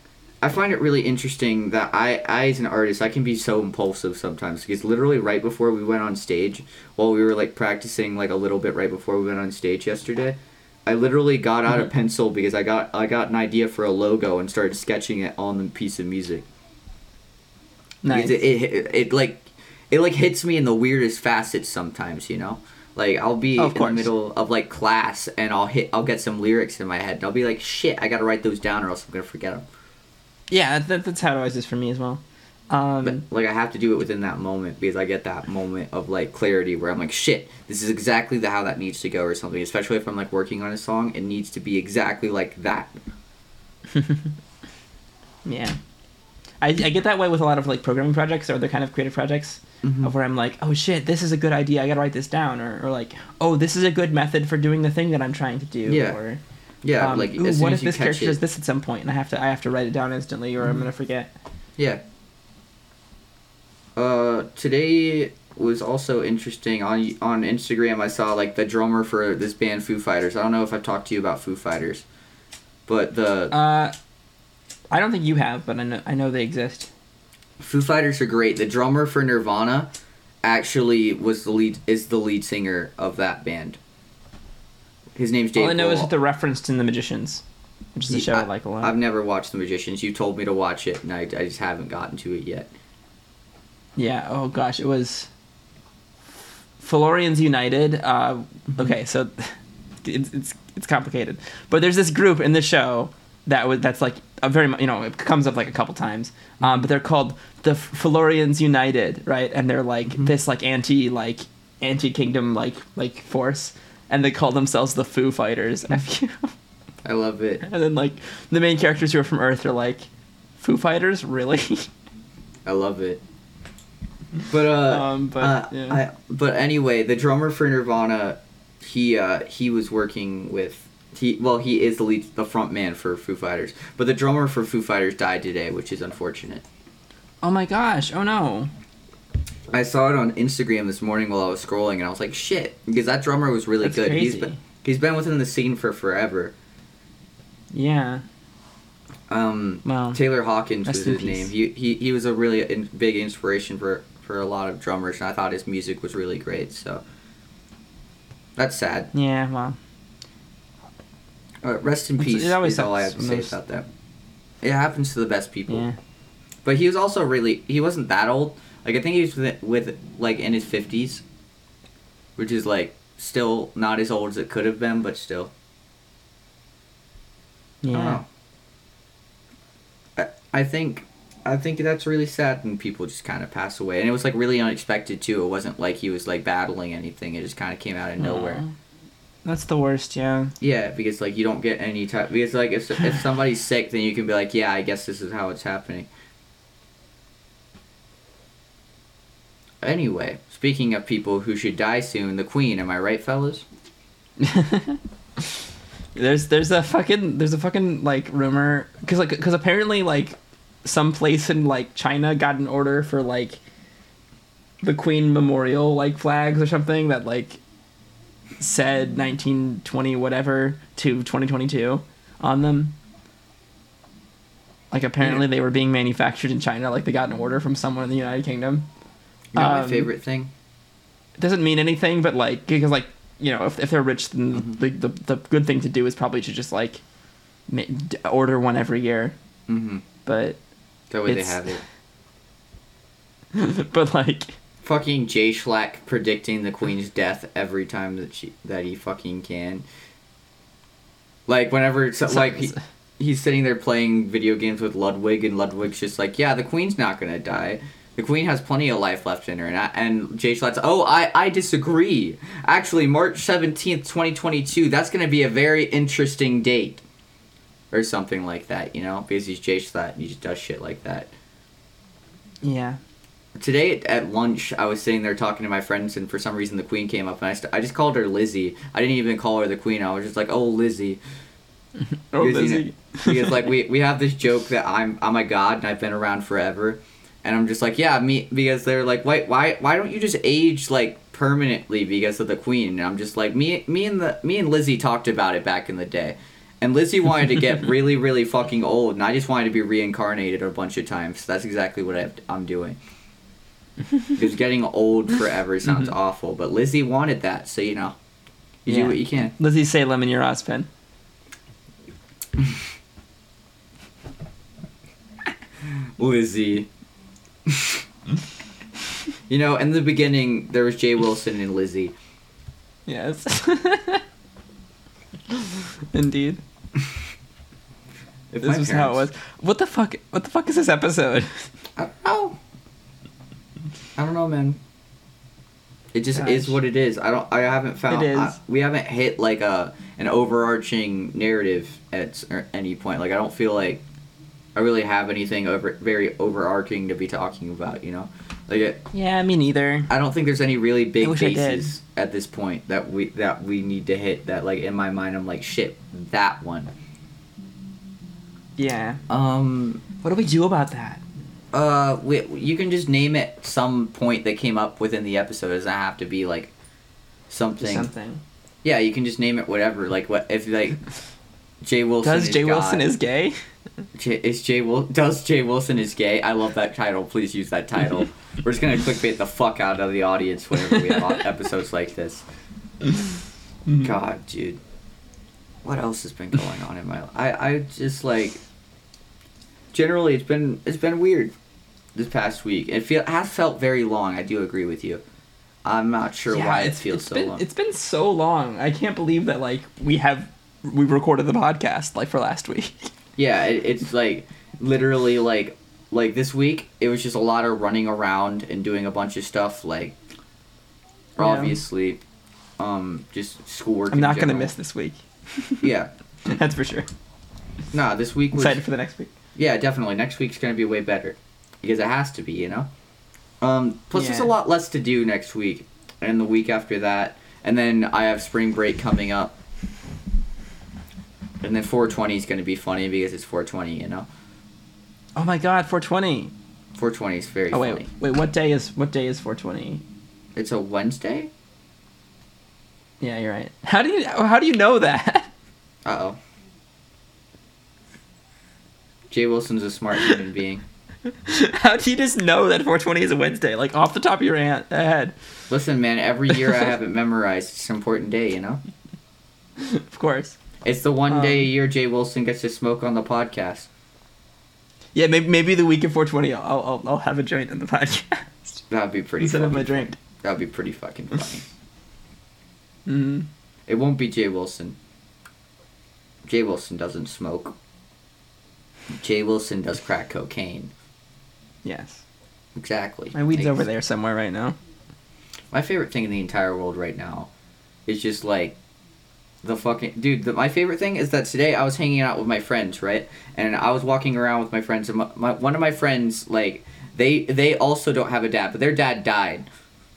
I find it really interesting that I, I as an artist, I can be so impulsive sometimes because literally right before we went on stage, while we were like practicing like a little bit right before we went on stage yesterday, I literally got out mm-hmm. a pencil because I got I got an idea for a logo and started sketching it on the piece of music. Nice. It, it, it, it like it like hits me in the weirdest facets sometimes, you know. Like I'll be oh, in the middle of like class and I'll hit I'll get some lyrics in my head and I'll be like, shit, I gotta write those down or else I'm gonna forget them. Yeah, that, that's how it always is for me as well. Um, but like I have to do it within that moment because I get that moment of like clarity where I'm like, shit, this is exactly the how that needs to go or something. Especially if I'm like working on a song, it needs to be exactly like that. yeah, I, I get that way with a lot of like programming projects or other kind of creative projects, mm-hmm. of where I'm like, oh shit, this is a good idea. I gotta write this down, or, or like, oh, this is a good method for doing the thing that I'm trying to do. Yeah. Or, yeah, um, like ooh, what if this character it... does this at some point, and I have to I have to write it down instantly, or mm-hmm. I'm gonna forget. Yeah, uh, today was also interesting on on Instagram. I saw like the drummer for this band Foo Fighters. I don't know if I've talked to you about Foo Fighters, but the uh, I don't think you have, but I know I know they exist. Foo Fighters are great. The drummer for Nirvana actually was the lead is the lead singer of that band. His name's Dave. All I know is that they're referenced in The Magicians, which is a show I, I like a lot. I've never watched The Magicians. You told me to watch it, and I, I just haven't gotten to it yet. Yeah. Oh gosh, it was Fillorians United. Uh, mm-hmm. okay, so it's, it's it's complicated, but there's this group in the show that was that's like a very you know it comes up like a couple times, um, but they're called the Fillorians United, right? And they're like mm-hmm. this like anti like anti kingdom like like force, and they call themselves the Foo Fighters. I love it. And then like the main characters who are from Earth are like, Foo Fighters, really? I love it. But uh, um, but uh, yeah. I, but anyway, the drummer for Nirvana, he uh, he was working with he well he is the lead the front man for Foo Fighters, but the drummer for Foo Fighters died today, which is unfortunate. Oh my gosh! Oh no. I saw it on Instagram this morning while I was scrolling, and I was like, "Shit!" Because that drummer was really That's good. Crazy. He's been he's been within the scene for forever. Yeah. Um, well, Taylor Hawkins was his name. He, he he was a really in, big inspiration for for a lot of drummers, and I thought his music was really great. So that's sad. Yeah, well. Uh, rest in peace. It always is all I have to say about that. It happens to the best people. Yeah. But he was also really he wasn't that old. Like I think he was with, with like in his fifties, which is like still not as old as it could have been, but still. Yeah. I, I, I think I think that's really sad when people just kind of pass away, and it was like really unexpected too. It wasn't like he was like battling anything; it just kind of came out of nowhere. That's the worst, yeah. Yeah, because like you don't get any time. because like if if somebody's sick, then you can be like, yeah, I guess this is how it's happening. Anyway, speaking of people who should die soon, the Queen. Am I right, fellas? there's there's a fucking there's a fucking like rumor because like because apparently like some place in like China got an order for like the Queen Memorial like flags or something that like said 1920 whatever to 2022 on them. Like apparently yeah. they were being manufactured in China. Like they got an order from someone in the United Kingdom. You know um, my favorite thing. It doesn't mean anything, but like because like you know if, if they're rich, then mm-hmm. the, the the good thing to do is probably to just like order one every year. Mm-hmm. But that way they have it. but like fucking Jschlatt predicting the Queen's death every time that she that he fucking can. Like whenever it's like he, he's sitting there playing video games with Ludwig and Ludwig's just like, yeah, the Queen's not gonna die. The Queen has plenty of life left in her, and I, and Jschlatt's, oh, I, I disagree. Actually, March seventeenth, twenty twenty two. That's gonna be a very interesting date or something like that, you know, because he's Jay Schlatt and he just does shit like that. Yeah. Today at lunch, I was sitting there talking to my friends, and for some reason the Queen came up, and I, st- I just called her Lizzie. I didn't even call her the Queen. I was just like, "Oh, Lizzie." oh, because, Lizzie. You know, because like we we have this joke that I'm I'm a god and I've been around forever, and I'm just like, yeah, me because they're like, why why why don't you just age like permanently because of the Queen? And I'm just like, me me and the me and Lizzie talked about it back in the day and Lizzie wanted to get really, really fucking old, and I just wanted to be reincarnated a bunch of times. So that's exactly what I, am doing. Because getting old forever sounds mm-hmm. awful, but Lizzie wanted that, so you know. You yeah. do what you can. Lizzie Salem in your Ozpin. Lizzie. you know, in the beginning, there was Jay Wilson and Lizzie. Yes. Indeed. If this was parents... how it was. What the fuck? What the fuck is this episode? I don't know. I don't know, man. It just Gosh. is what it is. I don't. I haven't found. It is. I, we haven't hit like a an overarching narrative at any point. Like I don't feel like I really have anything over very overarching to be talking about. You know, like it, yeah, me neither. I don't think there's any really big bases at this point that we that we need to hit. That like in my mind, I'm like shit that one. Yeah. Um. What do we do about that? Uh, we, you can just name it some point that came up within the episode. It doesn't have to be like something. Something. Yeah, you can just name it whatever. Like what if like Jay Wilson. Does Jay Wilson is gay? Is Jay Wil- Does Jay Wilson is gay? I love that title. Please use that title. We're just gonna clickbait the fuck out of the audience whenever we have episodes like this. Mm-hmm. God, dude. What else has been going on in my life? I I just like generally it's been it's been weird this past week. It feel has felt very long. I do agree with you. I'm not sure yeah, why it feels so been, long. It's been so long. I can't believe that like we have we recorded the podcast like for last week. Yeah, it, it's like literally like like this week it was just a lot of running around and doing a bunch of stuff like yeah. obviously um just schoolwork. I'm not gonna miss this week. yeah, that's for sure. Nah, this week was excited for the next week. Yeah, definitely. Next week's gonna be way better because it has to be, you know. Um, plus, yeah. there's a lot less to do next week, and the week after that, and then I have spring break coming up, and then 420 is gonna be funny because it's 420, you know. Oh my God, 420. 420 is very. Oh wait, funny. wait. What day is what day is 420? It's a Wednesday. Yeah, you're right. How do you how do you know that? Uh oh. Jay Wilson's a smart human being. How do you just know that 420 is a Wednesday? Like off the top of your head. Listen, man. Every year I have it memorized. It's an important day, you know. Of course. It's the one um, day a year Jay Wilson gets to smoke on the podcast. Yeah, maybe maybe the week of 420, I'll I'll, I'll have a joint in the podcast. That'd be pretty. Instead of my drink. That'd be pretty fucking funny. hmm. It won't be Jay Wilson. Jay Wilson doesn't smoke. Jay Wilson does crack cocaine. Yes. Exactly. My weed's over there somewhere right now. My favorite thing in the entire world right now is just like the fucking dude. The, my favorite thing is that today I was hanging out with my friends, right? And I was walking around with my friends, and my, my, one of my friends like they they also don't have a dad, but their dad died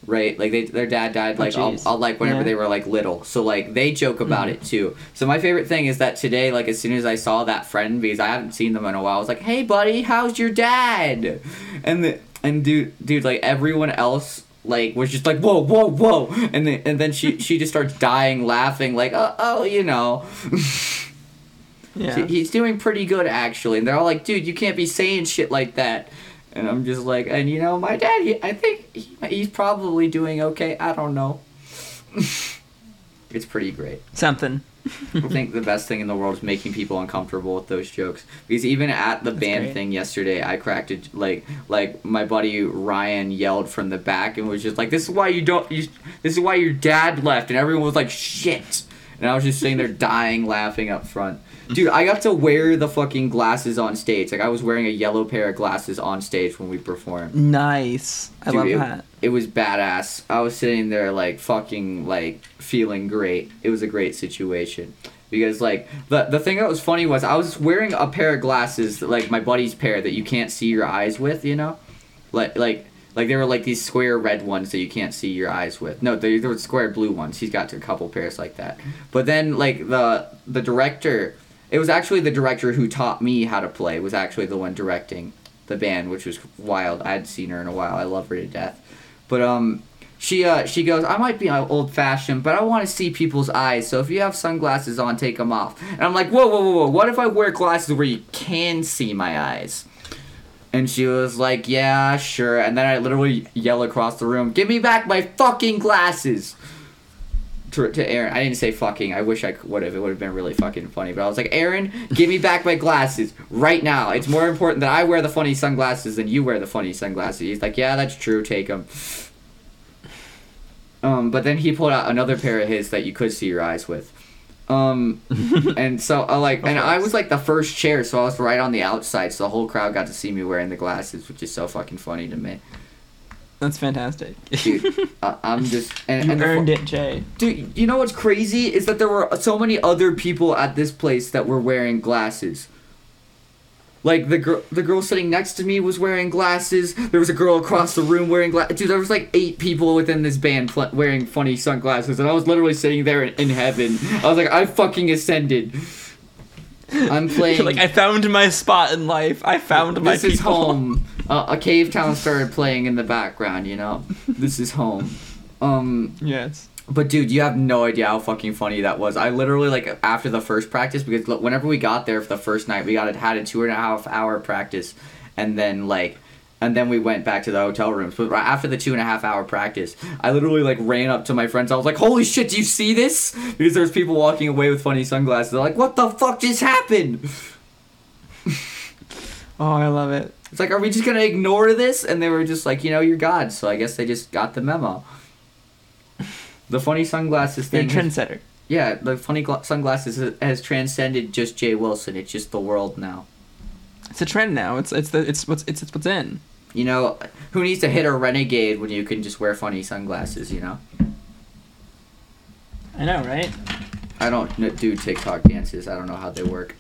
right? Like they, their dad died oh, like oh, all, all, like whenever yeah. they were like little. So like they joke about mm. it too. So my favorite thing is that today, like as soon as I saw that friend, because I haven't seen them in a while, I was like, "Hey, buddy, how's your dad?" And the and dude, dude, like everyone else. Like was just like whoa whoa whoa and then and then she she just starts dying laughing like oh oh you know yeah he's doing pretty good actually and they're all like dude you can't be saying shit like that and I'm just like, and you know, my dad, he, I think he, he's probably doing okay. I don't know. it's pretty great. Something. I think the best thing in the world is making people uncomfortable with those jokes. Because even at the That's band great. thing yesterday, I cracked it like like my buddy Ryan yelled from the back and was just like, "This is why you don't. You, this is why your dad left," and everyone was like, "Shit." And I was just sitting there dying laughing up front. Dude, I got to wear the fucking glasses on stage. Like I was wearing a yellow pair of glasses on stage when we performed. Nice. I Dude, love it, that. It was badass. I was sitting there like fucking like feeling great. It was a great situation. Because like the the thing that was funny was I was wearing a pair of glasses like my buddy's pair that you can't see your eyes with, you know? Like like like they were like these square red ones that you can't see your eyes with. No, they, they were square blue ones. He's got to a couple pairs like that. But then like the the director it was actually the director who taught me how to play. Was actually the one directing the band, which was wild. I had seen her in a while. I love her to death. But um, she uh she goes, I might be old fashioned, but I want to see people's eyes. So if you have sunglasses on, take them off. And I'm like, whoa, whoa, whoa, whoa. What if I wear glasses where you can see my eyes? And she was like, yeah, sure. And then I literally yell across the room, give me back my fucking glasses. To, to Aaron. I didn't say fucking. I wish I would have. It would have been really fucking funny. But I was like, Aaron, give me back my glasses right now. It's more important that I wear the funny sunglasses than you wear the funny sunglasses. He's like, yeah, that's true. Take them. Um, but then he pulled out another pair of his that you could see your eyes with. Um, and so uh, like, and I was like the first chair, so I was right on the outside, so the whole crowd got to see me wearing the glasses, which is so fucking funny to me. That's fantastic. Dude, uh, I'm just and, you and earned it, Jay. Dude, you know what's crazy is that there were so many other people at this place that were wearing glasses. Like the girl, the girl sitting next to me was wearing glasses. There was a girl across the room wearing glasses. Dude, there was like eight people within this band pl- wearing funny sunglasses, and I was literally sitting there in, in heaven. I was like, I fucking ascended. I'm playing. like I found my spot in life. I found my This people. is home. Uh, a Cavetown started playing in the background. You know, this is home. Um, Yes. but dude, you have no idea how fucking funny that was. I literally like after the first practice because look, whenever we got there for the first night, we got it had a two and a half hour practice, and then like, and then we went back to the hotel rooms. But right after the two and a half hour practice, I literally like ran up to my friends. I was like, "Holy shit, do you see this?" Because there's people walking away with funny sunglasses. They're like, "What the fuck just happened?" Oh, I love it. It's like, are we just gonna ignore this? And they were just like, you know, you're God. So I guess they just got the memo. The funny sunglasses You're a thing. has- trendsetter. Yeah, the funny gla- sunglasses has- has transcended just Jay Wilson. It's just the world now. It's a trend now. It's it's the it's what's it's, it's what's in. You know, who needs to hit a renegade when you can just wear funny sunglasses? You know, I know, right? I don't do TikTok dances. I don't know how they work.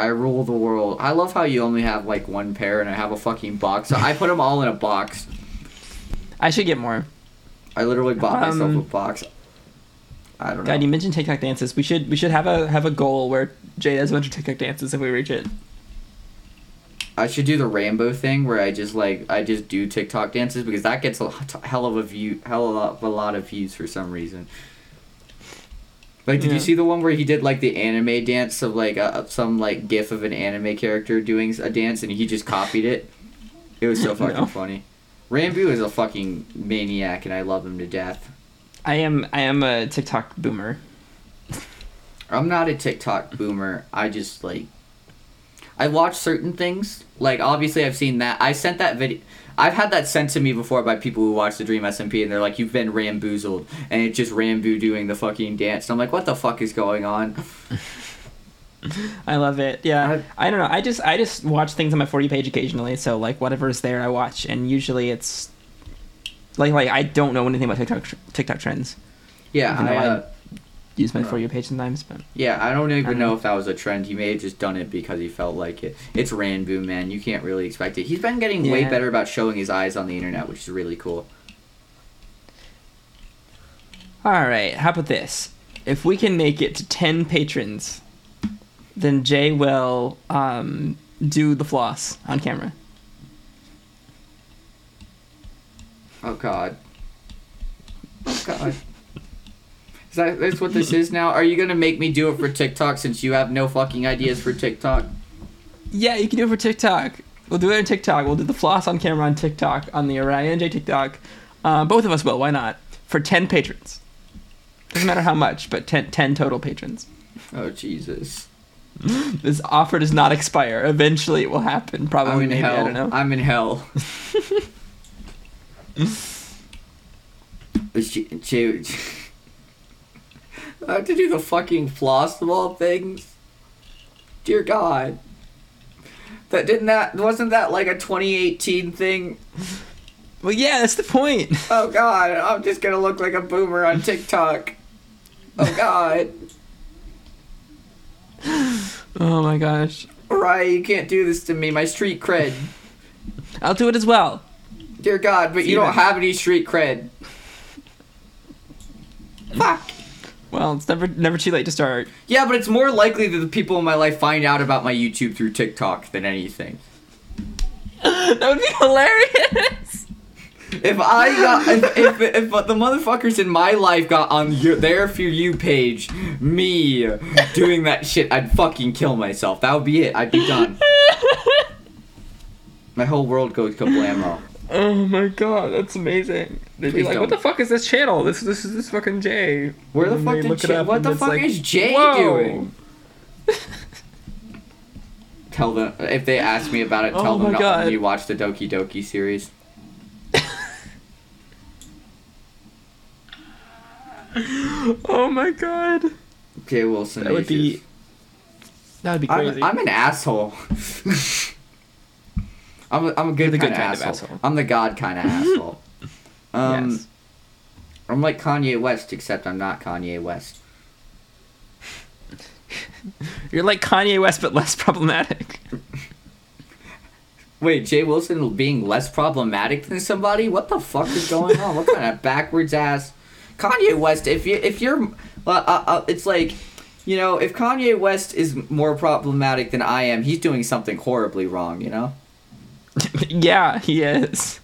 I rule the world. I love how you only have like one pair, and I have a fucking box. I put them all in a box. I should get more. I literally bought myself Um, a box. I don't know. God, you mentioned TikTok dances. We should we should have a have a goal where Jay does a bunch of TikTok dances if we reach it. I should do the Ranboo thing where I just like I just do TikTok dances because that gets a lot- hell of a view, hell of a lot of views for some reason. Like, did Yeah. you see the one where he did like the anime dance of like some like gif of an anime character doing a dance and he just copied it? It was so fucking No. funny. Ranboo is a fucking maniac and I love him to death. I am I am a TikTok boomer. I'm not a TikTok boomer. I just like I watch certain things. Like obviously I've seen that. I sent that video I've had that sent to me before by people who watch the Dream SMP and they're like, You've been ramboozled and it's just Ranboo doing the fucking dance. And I'm like, What the fuck is going on? I love it. Yeah. I, don't know. I just I just watch things on my for you page occasionally. So like whatever's there, I watch, and usually it's like like I don't know anything about TikTok TikTok trends. Yeah, Even though I, I- uh, Use my Right. for you page sometimes, but yeah, I don't even don't know know. if that was a trend. He may have just done it because he felt like it. It's Ranboo, man. You can't really expect it. He's been getting way better about showing his eyes on the internet, which is really cool. all right. How about this? If we can make it to ten patrons, then Jay will um, do the floss on camera. Oh God. Oh God. Is that that's what this is now? Are you gonna make me do it for TikTok since you have no fucking ideas for TikTok? Yeah, you can do it for TikTok. We'll do it on TikTok. We'll do the floss on camera on TikTok on the Orion J TikTok. Uh, both of us will. Why not? For ten patrons. Doesn't matter how much, but 10, 10 total patrons. Oh Jesus. This offer does not expire. Eventually, it will happen. Probably, I'm in maybe. hell. I don't know. I'm in hell. J- J- I have to do the fucking floss of all things. Dear God. That didn't that wasn't that like a 2018 thing? Well, yeah, that's the point. Oh God, I'm just gonna look like a boomer on TikTok. Oh God, Oh my gosh. Right, you can't do this to me. My street cred. I'll do it as well. Dear God, but you don't have any street cred. Fuck. Well, it's never never too late to start. Yeah, but it's more likely that the people in my life find out about my YouTube through TikTok than anything. that would be hilarious. If I got, if, if, if the motherfuckers in my life got on your, their For You page, me doing that shit, I'd fucking kill myself. That would be it. I'd be done. My whole world goes kablamo. Oh my god, that's amazing. They'd be like, don't. "What the fuck is this channel? This this is this fucking Jay." Where the fuck did Jay? What the fuck like, is Jay Whoa. doing? tell them if they ask me about it. Oh tell oh them not only watch the Doki Doki series. oh my god. Jay Wilson. That would be. That would be crazy. I'm, I'm an asshole. I'm a, I'm a good, kind, good kind, of, asshole. asshole. I'm the god kind of asshole. Um, yes. I'm like Kanye West, except I'm not Kanye West. You're like Kanye West, but less problematic. Wait, Jay Wilson being less problematic than somebody? What the fuck is going on? what kind of backwards ass Kanye West? If you if you're, uh, uh, uh, it's like, you know, if Kanye West is more problematic than I am, he's doing something horribly wrong. You know. yeah, he is.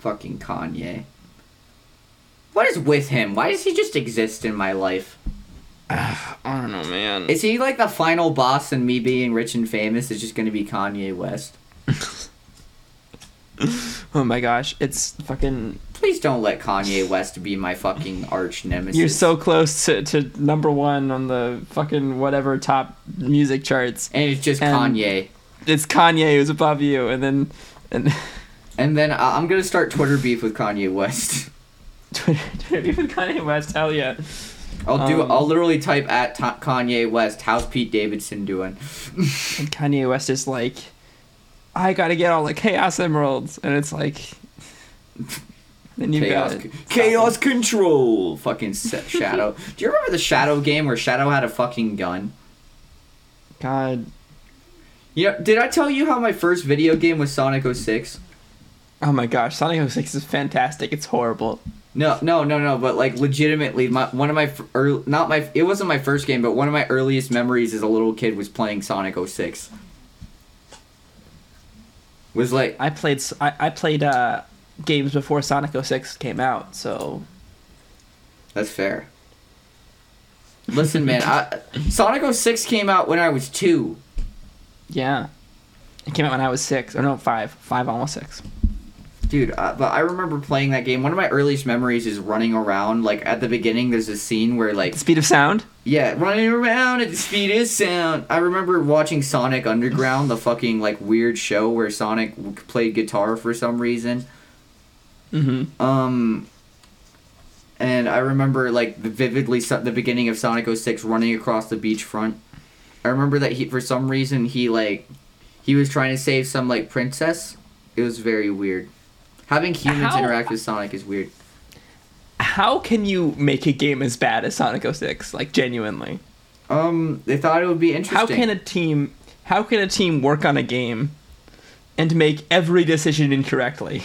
Fucking Kanye. What is with him? Why does he just exist in my life? I don't know, man. Is he like the final boss and me being rich and famous is just going to be Kanye West? oh my gosh, it's fucking. Please don't let Kanye West be my fucking arch nemesis. You're so close to, to number one on the fucking whatever top music charts. And it's just and Kanye. It's Kanye who's above you, and then. And, and then I'm going to start Twitter beef with Kanye West. Twitter, Twitter beef with Kanye West, hell yeah. I'll do. Um, I'll literally type at t- Kanye West. How's Pete Davidson doing? and Kanye West is like, I gotta get all the Chaos Emeralds, and it's like, then you chaos, got Chaos Control. Fucking Shadow. do you remember the Shadow game where Shadow had a fucking gun? God. Yeah. Did I tell you how my first video game was Sonic 06? Oh my gosh, Sonic 06 is fantastic. It's horrible. No, no, no, no. But like, legitimately, my one of my early, not my it wasn't my first game, but one of my earliest memories as a little kid was playing Sonic 06. Was like I played I, I played uh, games before Sonic 06 came out, so that's fair. Listen, man, I, Sonic 06 came out when I was two. Yeah, it came out when I was six, or no, five, five, almost six. Dude, uh, but I remember playing that game. One of my earliest memories is running around. Like at the beginning, there's a scene where like the speed of sound. Yeah, running around at the speed of sound. I remember watching Sonic Underground, the fucking like weird show where Sonic played guitar for some reason. Mm-hmm. Um. And I remember like vividly the beginning of Sonic 06 running across the beachfront. I remember that he for some reason he like he was trying to save some like princess. It was very weird. Having humans how, interact with Sonic is weird. How can you make a game as bad as Sonic 06? Like genuinely. Um, they thought it would be interesting. How can a team how can a team work on a game and make every decision incorrectly?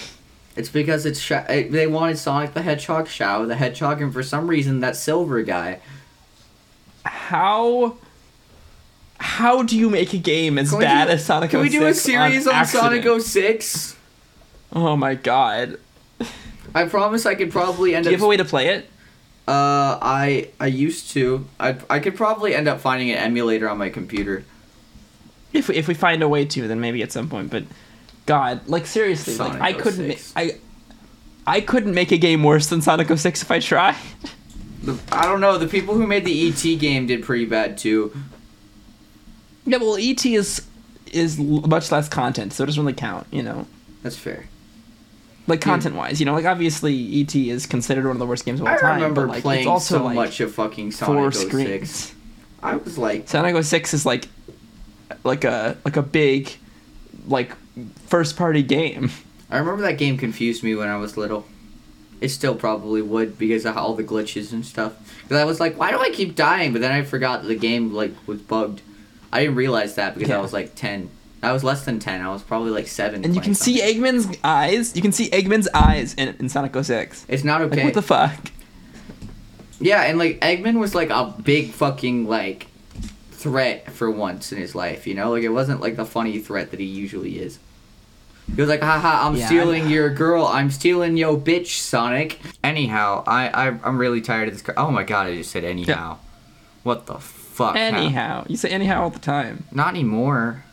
It's because it's Sha- they wanted Sonic the Hedgehog, Shadow the Hedgehog, and for some reason that silver guy. How how do you make a game as bad do, as Sonic 06? Can we do a series on, on Sonic 06? Oh my god. I promise I could probably end Do you up. have a way to play it? Uh, I I used to. I I could probably end up finding an emulator on my computer. If we, if we find a way to, then maybe at some point. But, God, like seriously, Sonic like I couldn't. Ma- I I couldn't make a game worse than Sonic 06 if I tried. The, I don't know. The people who made the ET game did pretty bad too. Yeah, well, ET is is much less content, so it doesn't really count. You know. That's fair like content wise, you know, like obviously ET is considered one of the worst games of all I time. I remember but, like, playing it's also, so like, much of fucking Sonic 06. I was like Sonic 06 is like like a like a big like first party game. I remember that game confused me when I was little. It still probably would because of all the glitches and stuff. Because I was like, why do I keep dying? But then I forgot that the game like was bugged. I didn't realize that because yeah. I was like ten. I was less than 10. I was probably like 7. And you can see Eggman's eyes. You can see Eggman's eyes in, in Sonic 06. It's not okay. Like, what the fuck? Yeah, and like Eggman was like a big fucking like threat for once in his life, you know? Like it wasn't like the funny threat that he usually is. He was like, haha, I'm yeah, stealing your girl. I'm stealing yo bitch, Sonic. Anyhow, I, I I'm really tired of this. Oh my god, I just said anyhow. Yeah. What the fuck? Anyhow. You say anyhow all the time. Not anymore.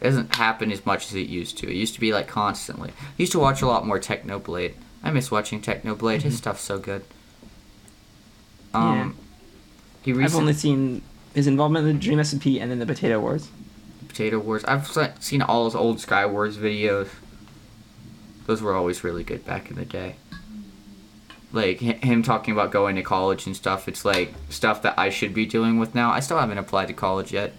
It doesn't happen as much as it used to. It used to be like constantly. I used to watch a lot more Technoblade. I miss watching Technoblade. Mm-hmm. His stuff's so good. Um, yeah. He recent- I've only seen his involvement in the Dream SMP and then the Potato Wars. Potato Wars. I've seen all his old Sky Wars videos. Those were always really good back in the day. Like him talking about going to college and stuff. It's like stuff that I should be dealing with now. I still haven't applied to college yet.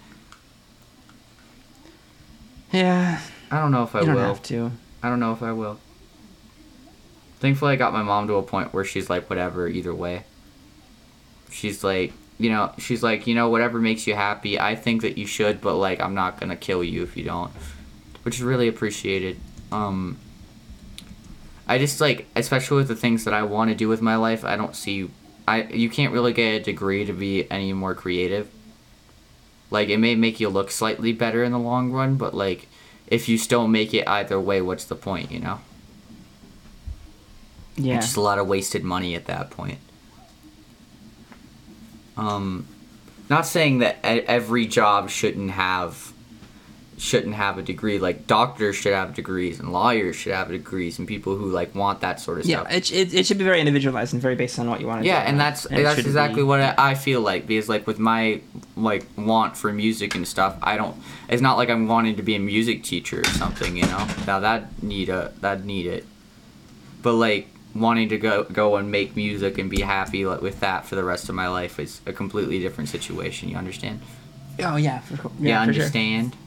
Yeah. I don't know if I you will. Don't have to. I don't know if I will. Thankfully, I got my mom to a point where she's like, whatever, either way. She's like, you know, she's like, you know, whatever makes you happy. I think that you should, but like, I'm not gonna kill you if you don't, which is really appreciated. Um, I just like, especially with the things that I want to do with my life, I don't see, I you can't really get a degree to be any more creative. Like it may make you look slightly better in the long run, but like if you still make it either way, what's the point, you know? Yeah. It's just a lot of wasted money at that point. Um not saying that every job shouldn't have shouldn't have a degree. Like doctors should have degrees, and lawyers should have degrees, and people who like want that sort of yeah, stuff. Yeah, it, it, it should be very individualized and very based on what you want to yeah, do. Yeah, and that's and that's exactly be... what I feel like because like with my like want for music and stuff, I don't. It's not like I'm wanting to be a music teacher or something, you know. Now that need a that need it, but like wanting to go go and make music and be happy like, with that for the rest of my life is a completely different situation. You understand? Oh yeah, for, yeah, yeah understand. Sure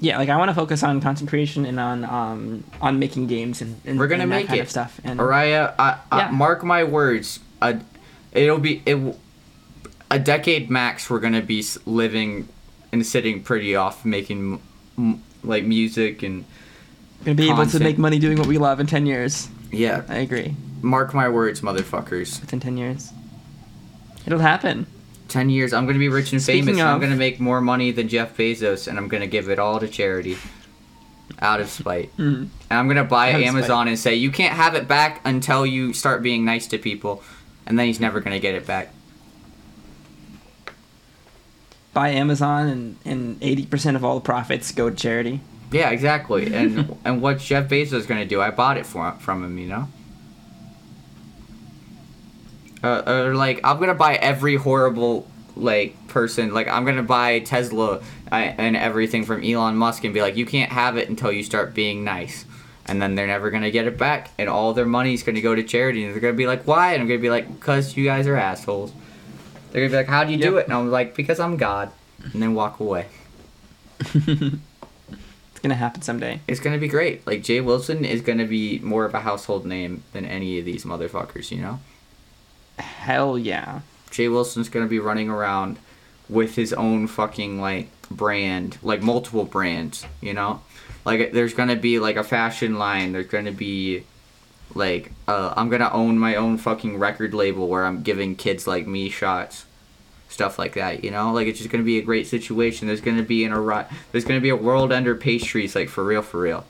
yeah, like I want to focus on content creation and on um on making games and, and we're gonna and make kind it of stuff. And Ariah, I, I, yeah. mark my words, it'll be it. A decade max, we're gonna be living and sitting pretty off making m- like music and gonna be content. able to make money doing what we love in ten years. Yeah, I agree. Mark my words, motherfuckers. Within ten years, it'll happen. 10 years, I'm going to be rich and Speaking famous. Of, I'm going to make more money than Jeff Bezos, and I'm going to give it all to charity out of spite. Mm-hmm. And I'm going to buy out Amazon and say, you can't have it back until you start being nice to people. And then he's never going to get it back. Buy Amazon, and, and 80% of all the profits go to charity. Yeah, exactly. And and what Jeff Bezos going to do? I bought it for, from him, you know? Uh, or like I'm gonna buy every horrible like person. Like I'm gonna buy Tesla uh, and everything from Elon Musk and be like you can't have it until you start being nice. And then they're never gonna get it back and all their money's gonna go to charity and they're gonna be like why? And I'm gonna be like because you guys are assholes. They're gonna be like how do you yep. do it? And I'm like because I'm God and then walk away. It's gonna happen someday. It's gonna be great. Like Jay Wilson is gonna be more of a household name than any of these motherfuckers you know Hell yeah. Jay Wilson's gonna be running around with his own fucking like brand, like multiple brands, you know? Like there's gonna be like a fashion line, there's gonna be like uh, I'm gonna own my own fucking record label where I'm giving kids like me shots. Stuff like that, you know, like it's just gonna be a great situation. There's gonna be an a there's gonna be a world under pastries, like for real, for real.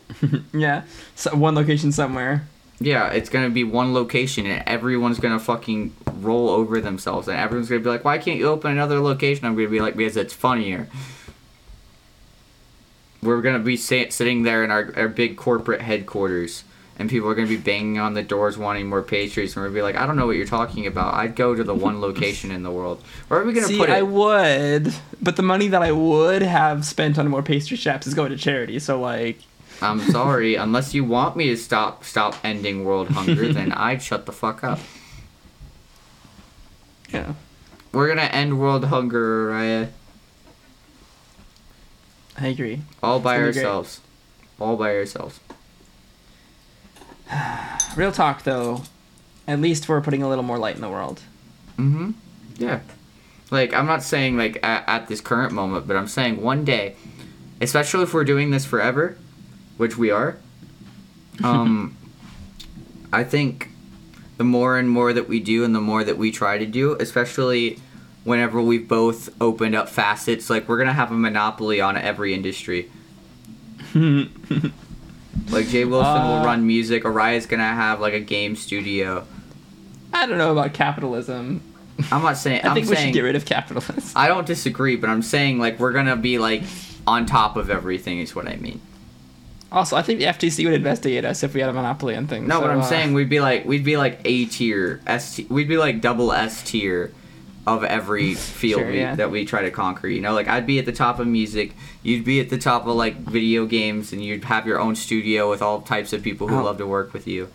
yeah, so one location somewhere. Yeah, it's gonna be one location, and everyone's gonna fucking roll over themselves, and everyone's gonna be like, "Why can't you open another location?" I'm gonna be like, "Because it's funnier." We're gonna be sitting there in our, our big corporate headquarters, and people are gonna be banging on the doors wanting more pastries, and we're gonna be like, "I don't know what you're talking about. I'd go to the one location in the world." Where are we gonna See, put it? I would, but the money that I would have spent on more pastry shops is going to charity. So like. I'm sorry. Unless you want me to stop stop ending world hunger, then I'd shut the fuck up. Yeah. We're gonna end world hunger, Raya. I agree. All by ourselves. All by ourselves. Real talk, though. At least we're putting a little more light in the world. Mm-hmm. Yeah. Like I'm not saying like at, at this current moment, but I'm saying one day, especially if we're doing this forever, which we are. Um, I think the more and more that we do, and the more that we try to do, especially whenever we've both opened up facets, like we're gonna have a monopoly on every industry. like Jay Wilson uh, will run music. Ariah's gonna have like a game studio. I don't know about capitalism. I'm not saying. I think I'm we saying, should get rid of capitalism. I don't disagree, but I'm saying like we're gonna be like on top of everything is what I mean. Also, I think the FTC would investigate us if we had a monopoly on things. No, so, what I'm uh, saying, we'd be like we'd be like A tier, S we'd be like double S tier of every field Sure, we, yeah. that we try to conquer. You know, like I'd be at the top of music, you'd be at the top of like video games, and you'd have your own studio with all types of people who love to work with you.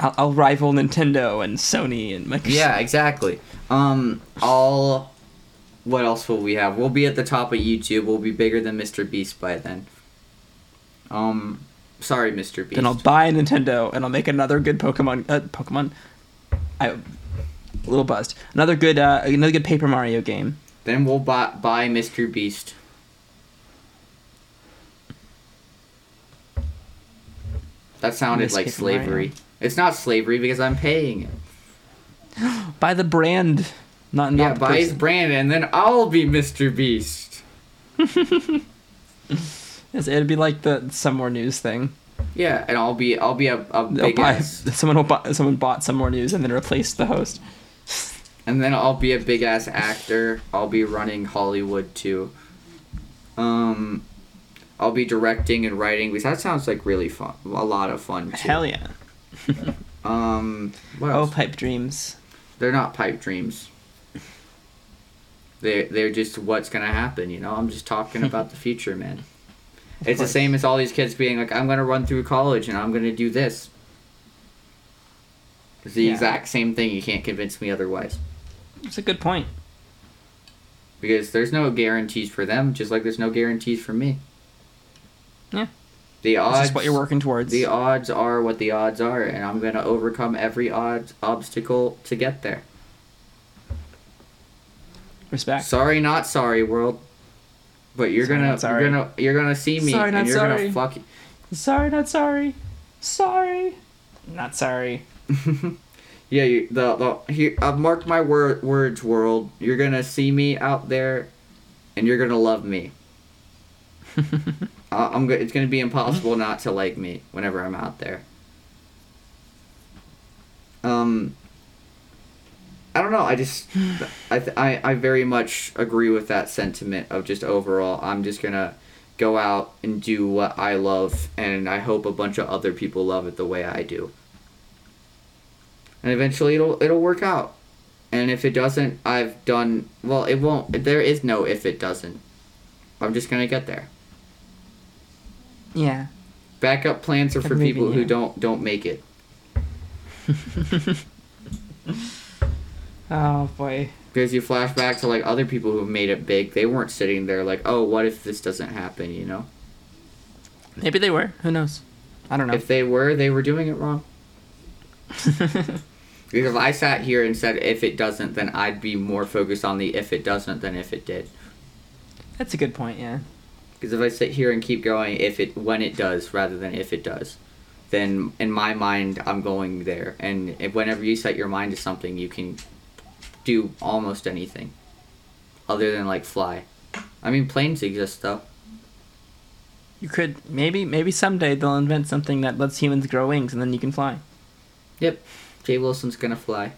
I'll, I'll rival Nintendo and Sony and Microsoft. Yeah, exactly. Um, all. What else will we have? We'll be at the top of YouTube. We'll be bigger than Mr. Beast by then. Um, sorry, Mr. Beast. Then I'll buy a Nintendo and I'll make another good Pokemon. Uh, Pokemon. I, a little buzzed. Another good, uh, another good Paper Mario game. Then we'll buy, buy Mr. Beast. That sounded like Paper slavery. Mario. It's not slavery because I'm paying it. Buy the brand, not yeah, the buy his brand and then I'll be Mr. Beast. It'd be like the some more news thing. Yeah, and I'll be I'll be a, a big buy, ass someone will buy, someone bought some more news and then replaced the host. and then I'll be a big ass actor. I'll be running Hollywood too. Um I'll be directing and writing because that sounds like really fun. A lot of fun too. Hell yeah! Um what Oh, pipe dreams. They're not pipe dreams. They're they're just what's gonna happen, you know. I'm just talking about the future, man. It's the same as all these kids being like, I'm gonna run through college and I'm gonna do this. It's the Yeah. exact same thing. You can't convince me otherwise. It's a good point. Because there's no guarantees for them, just like there's no guarantees for me. Yeah. The odds just what you're working towards. the odds are what the odds are, and I'm gonna overcome every odds obstacle to get there. Respect. Sorry, not sorry, world. But you're Sorry, gonna you're gonna you're gonna see me Sorry, and you're sorry. gonna fuck. You. Sorry, not sorry. Sorry. Not sorry. yeah, you, the the here. I've marked my word words, world. You're gonna see me out there, and you're gonna love me. I- I'm. go- It's gonna be impossible not to like me whenever I'm out there. Um. I don't know. I just, I, th- I, I very much agree with that sentiment of just overall. I'm just gonna go out and do what I love, and I hope a bunch of other people love it the way I do. And eventually, it'll it'll work out. And if it doesn't, I've done well. It won't. There is no if it doesn't. I'm just gonna get there. Yeah. Backup plans are for people who don't don't make it. Oh boy. Because you flash back to like other people who have made it big, they weren't sitting there like, oh, what if this doesn't happen? You know, Maybe they were. Who knows? I don't know. if they were, they were doing it wrong. Because if I sat here and said if it doesn't, then I'd be more focused on the if it doesn't than if it did. That's a good point. Yeah. Because if I sit here and keep going if it when it does rather than if it does, then in my mind I'm going there. And if, whenever you set your mind to something, you can do almost anything, other than like fly. I mean, planes exist though. You could maybe maybe someday they'll invent something that lets humans grow wings and then you can fly. Yep, Jay Wilson's gonna fly.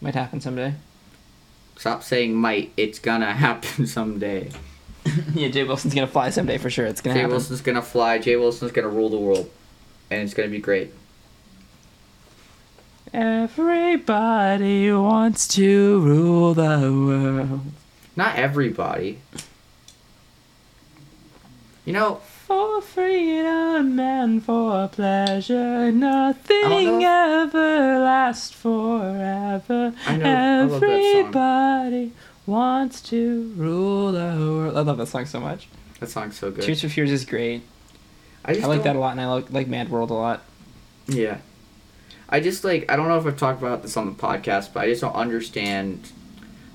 Might happen someday. Stop saying might. It's gonna happen someday. yeah, Jay Wilson's gonna fly someday for sure. It's gonna happen. Jay happen. Wilson's gonna fly. Jay Wilson's gonna rule the world, and it's gonna be great. Everybody wants to rule the world. Not everybody. You know, For freedom and for pleasure, nothing ever lasts forever. I know- I love that song. Everybody wants to rule the world. I love that song so much. that song's so good. Tears for Fears is great. I I like that a lot, and I like, like Mad World a lot. Yeah. I just like I don't know if I've talked about this on the podcast, but I just don't understand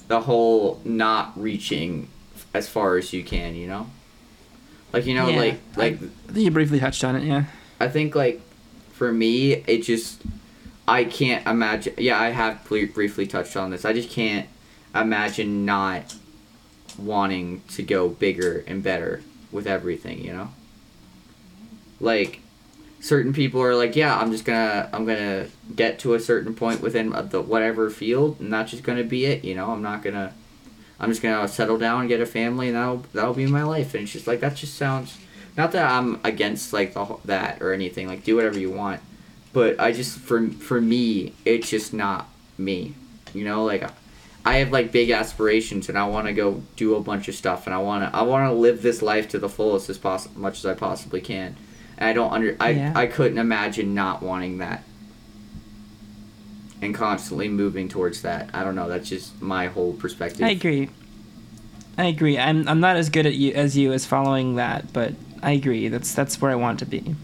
the whole not reaching as far as you can, you know? Like you know, Yeah, like like I think you briefly touched on it, yeah. I think like for me it just I can't imagine yeah, I have ble- briefly touched on this. I just can't imagine not wanting to go bigger and better with everything, you know? Like certain people are like, yeah, I'm just gonna I'm gonna get to a certain point within the whatever field, and that's just gonna be it. You know, I'm not gonna I'm just gonna settle down and get a family, and that'll that'll be my life. And it's just like that just sounds. Not that I'm against like the that or anything. Like do whatever you want, but I just for for me it's just not me. You know, like I have like big aspirations and I want to go do a bunch of stuff and I want to I want to live this life to the fullest as possible, much as I possibly can. And I don't under I yeah. I couldn't imagine not wanting that and constantly moving towards that. I don't know. That's just my whole perspective. I agree. I agree. I'm I'm not as good at you as you as following that, but I agree. That's that's where I want to be.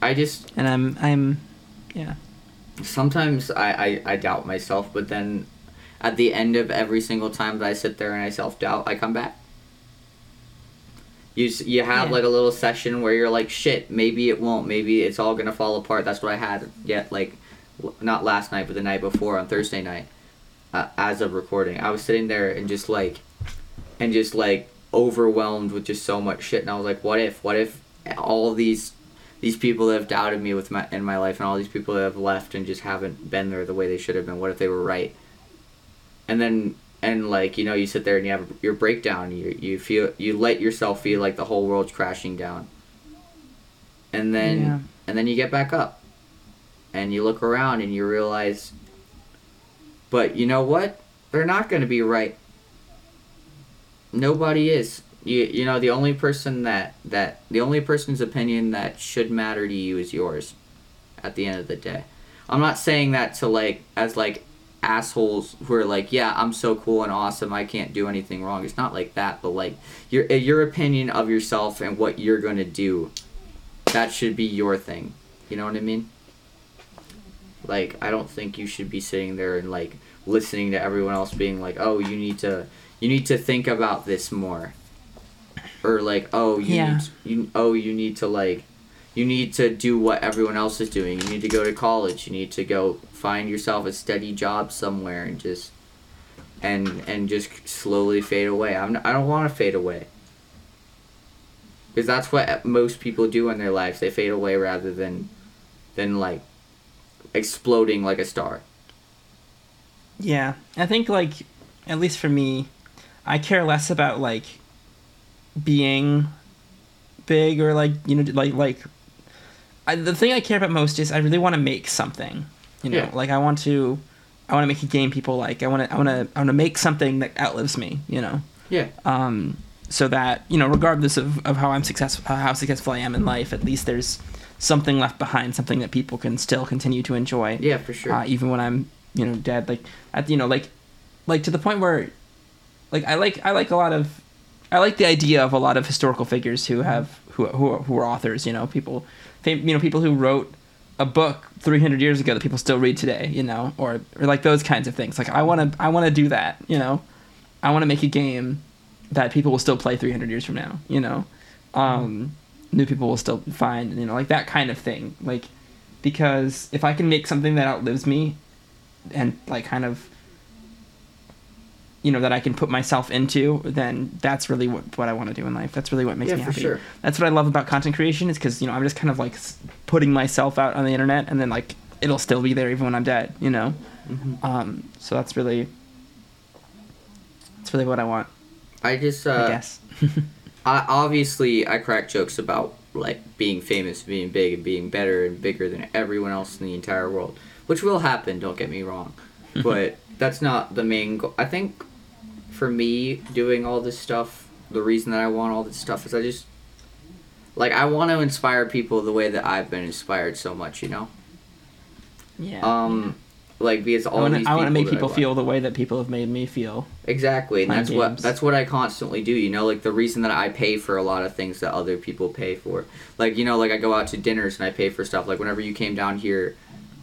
I just and I'm I'm yeah. Sometimes I, I, I doubt myself, but then at the end of every single time that I sit there and I self doubt, I come back. You you have yeah. like a little session where you're like, shit, maybe it won't, maybe it's all gonna fall apart. That's what I had yet like not last night, but the night before on Thursday night, uh, as of recording, I was sitting there and just like, and just like overwhelmed with just so much shit, and I was like, what if, what if all these, these people that have doubted me with my in my life, and all these people that have left and just haven't been there the way they should have been, what if they were right? And then and like you know you sit there and you have your breakdown you you feel you let yourself feel like the whole world's crashing down. And then yeah. and then you get back up. And you look around and you realize but you know what? They're not going to be right. Nobody is. You you know the only person that that the only person's opinion that should matter to you is yours at the end of the day. I'm not saying that to like as like assholes who are like yeah i'm so cool and awesome i can't do anything wrong it's not like that but like your uh, your opinion of yourself and what you're going to do that should be your thing you know what i mean like I don't think you should be sitting there and like listening to everyone else being like, "Oh, you need to you need to think about this more." Or like, "Oh, you yeah. need you oh, you need to like you need to do what everyone else is doing. You need to go to college. You need to go find yourself a steady job somewhere and just and and just slowly fade away. I'm I don't want to fade away. Because that's what most people do in their lives. They fade away rather than than like exploding like a star. Yeah, I think like at least for me, I care less about like being big or like you know like like I, the thing I care about most is I really want to make something. You know, yeah. like I want to I want to make a game people like. I want to I want to I want to make something that outlives me. You know. Yeah. Um. So that you know, regardless of, of how I'm successful, how successful I am in life, at least there's something left behind, something that people can still continue to enjoy. Yeah, for sure. Uh, even when I'm, you know, dead. Like, at you know, like, like to the point where, like, I like I like a lot of, I like the idea of a lot of historical figures who have who who who are authors. You know, people, you know, people who wrote a book 300 years ago that people still read today. You know, or or like those kinds of things. Like, I want to I want to do that. You know, I want to make a game that people will still play 300 years from now. You know. Um, new people will still find, you know, like that kind of thing. Like, because if I can make something that outlives me and like kind of you know that I can put myself into, then that's really what, what I want to do in life. That's really what makes yeah, me happy. Sure. That's what I love about content creation is because you know I'm just kind of like putting myself out on the internet, and then like it'll still be there even when I'm dead. You know, mm-hmm. um, so that's really that's really what I want. I just uh, I guess. I, obviously I crack jokes about like being famous, being big, and being better and bigger than everyone else in the entire world, which will happen. Don't get me wrong, but that's not the main goal. I think for me doing all this stuff, the reason that I want all this stuff is I just like I want to inspire people the way that I've been inspired so much. You know. Yeah. Um like because all I wanna, these I want to make people feel the way that people have made me feel. Exactly, and that's games. what that's what I constantly do. You know, like the reason that I pay for a lot of things that other people pay for. Like you know, like I go out to dinners and I pay for stuff. Like whenever you came down here,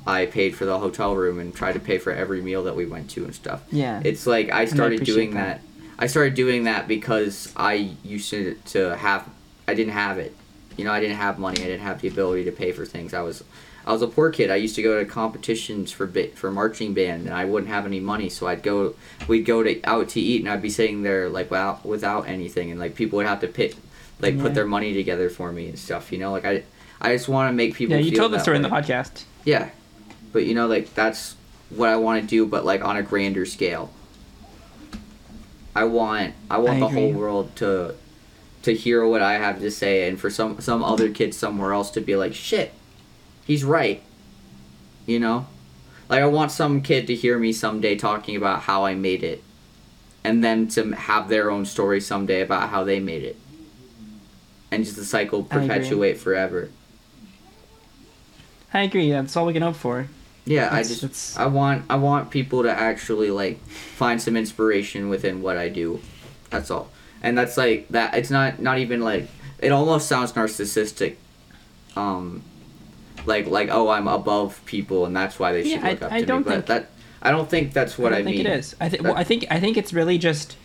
I paid for the hotel room and tried to pay for every meal that we went to and stuff. Yeah, it's like I started doing that. that. I started doing that because I used to to have I didn't have it. You know, I didn't have money. I didn't have the ability to pay for things. I was I was a poor kid. I used to go to competitions for bit for marching band, and I wouldn't have any money, so I'd go. We'd go to out to eat, and I'd be sitting there like without without anything, and like people would have to pick, like yeah. put their money together for me and stuff. You know, like I, I just want to make people. Yeah, you told the story way. in the podcast. Yeah, but you know, like that's what I want to do, but like on a grander scale. I want I want I the whole world to to hear what I have to say and for some some other kid somewhere else to be like, "Shit. He's right." You know? Like I want some kid to hear me someday talking about how I made it and then to have their own story someday about how they made it. And just the cycle perpetuate forever. I agree. That's all we can hope for. Yeah, I just. I want I want people to actually like find some inspiration within what I do. That's all. And that's like that it's not not even like it almost sounds narcissistic. Um like like oh I'm above people and that's why they should yeah, look I, up I to don't me. Think, but that I don't think that's what I, I think mean. it is. I think well I think I think it's really just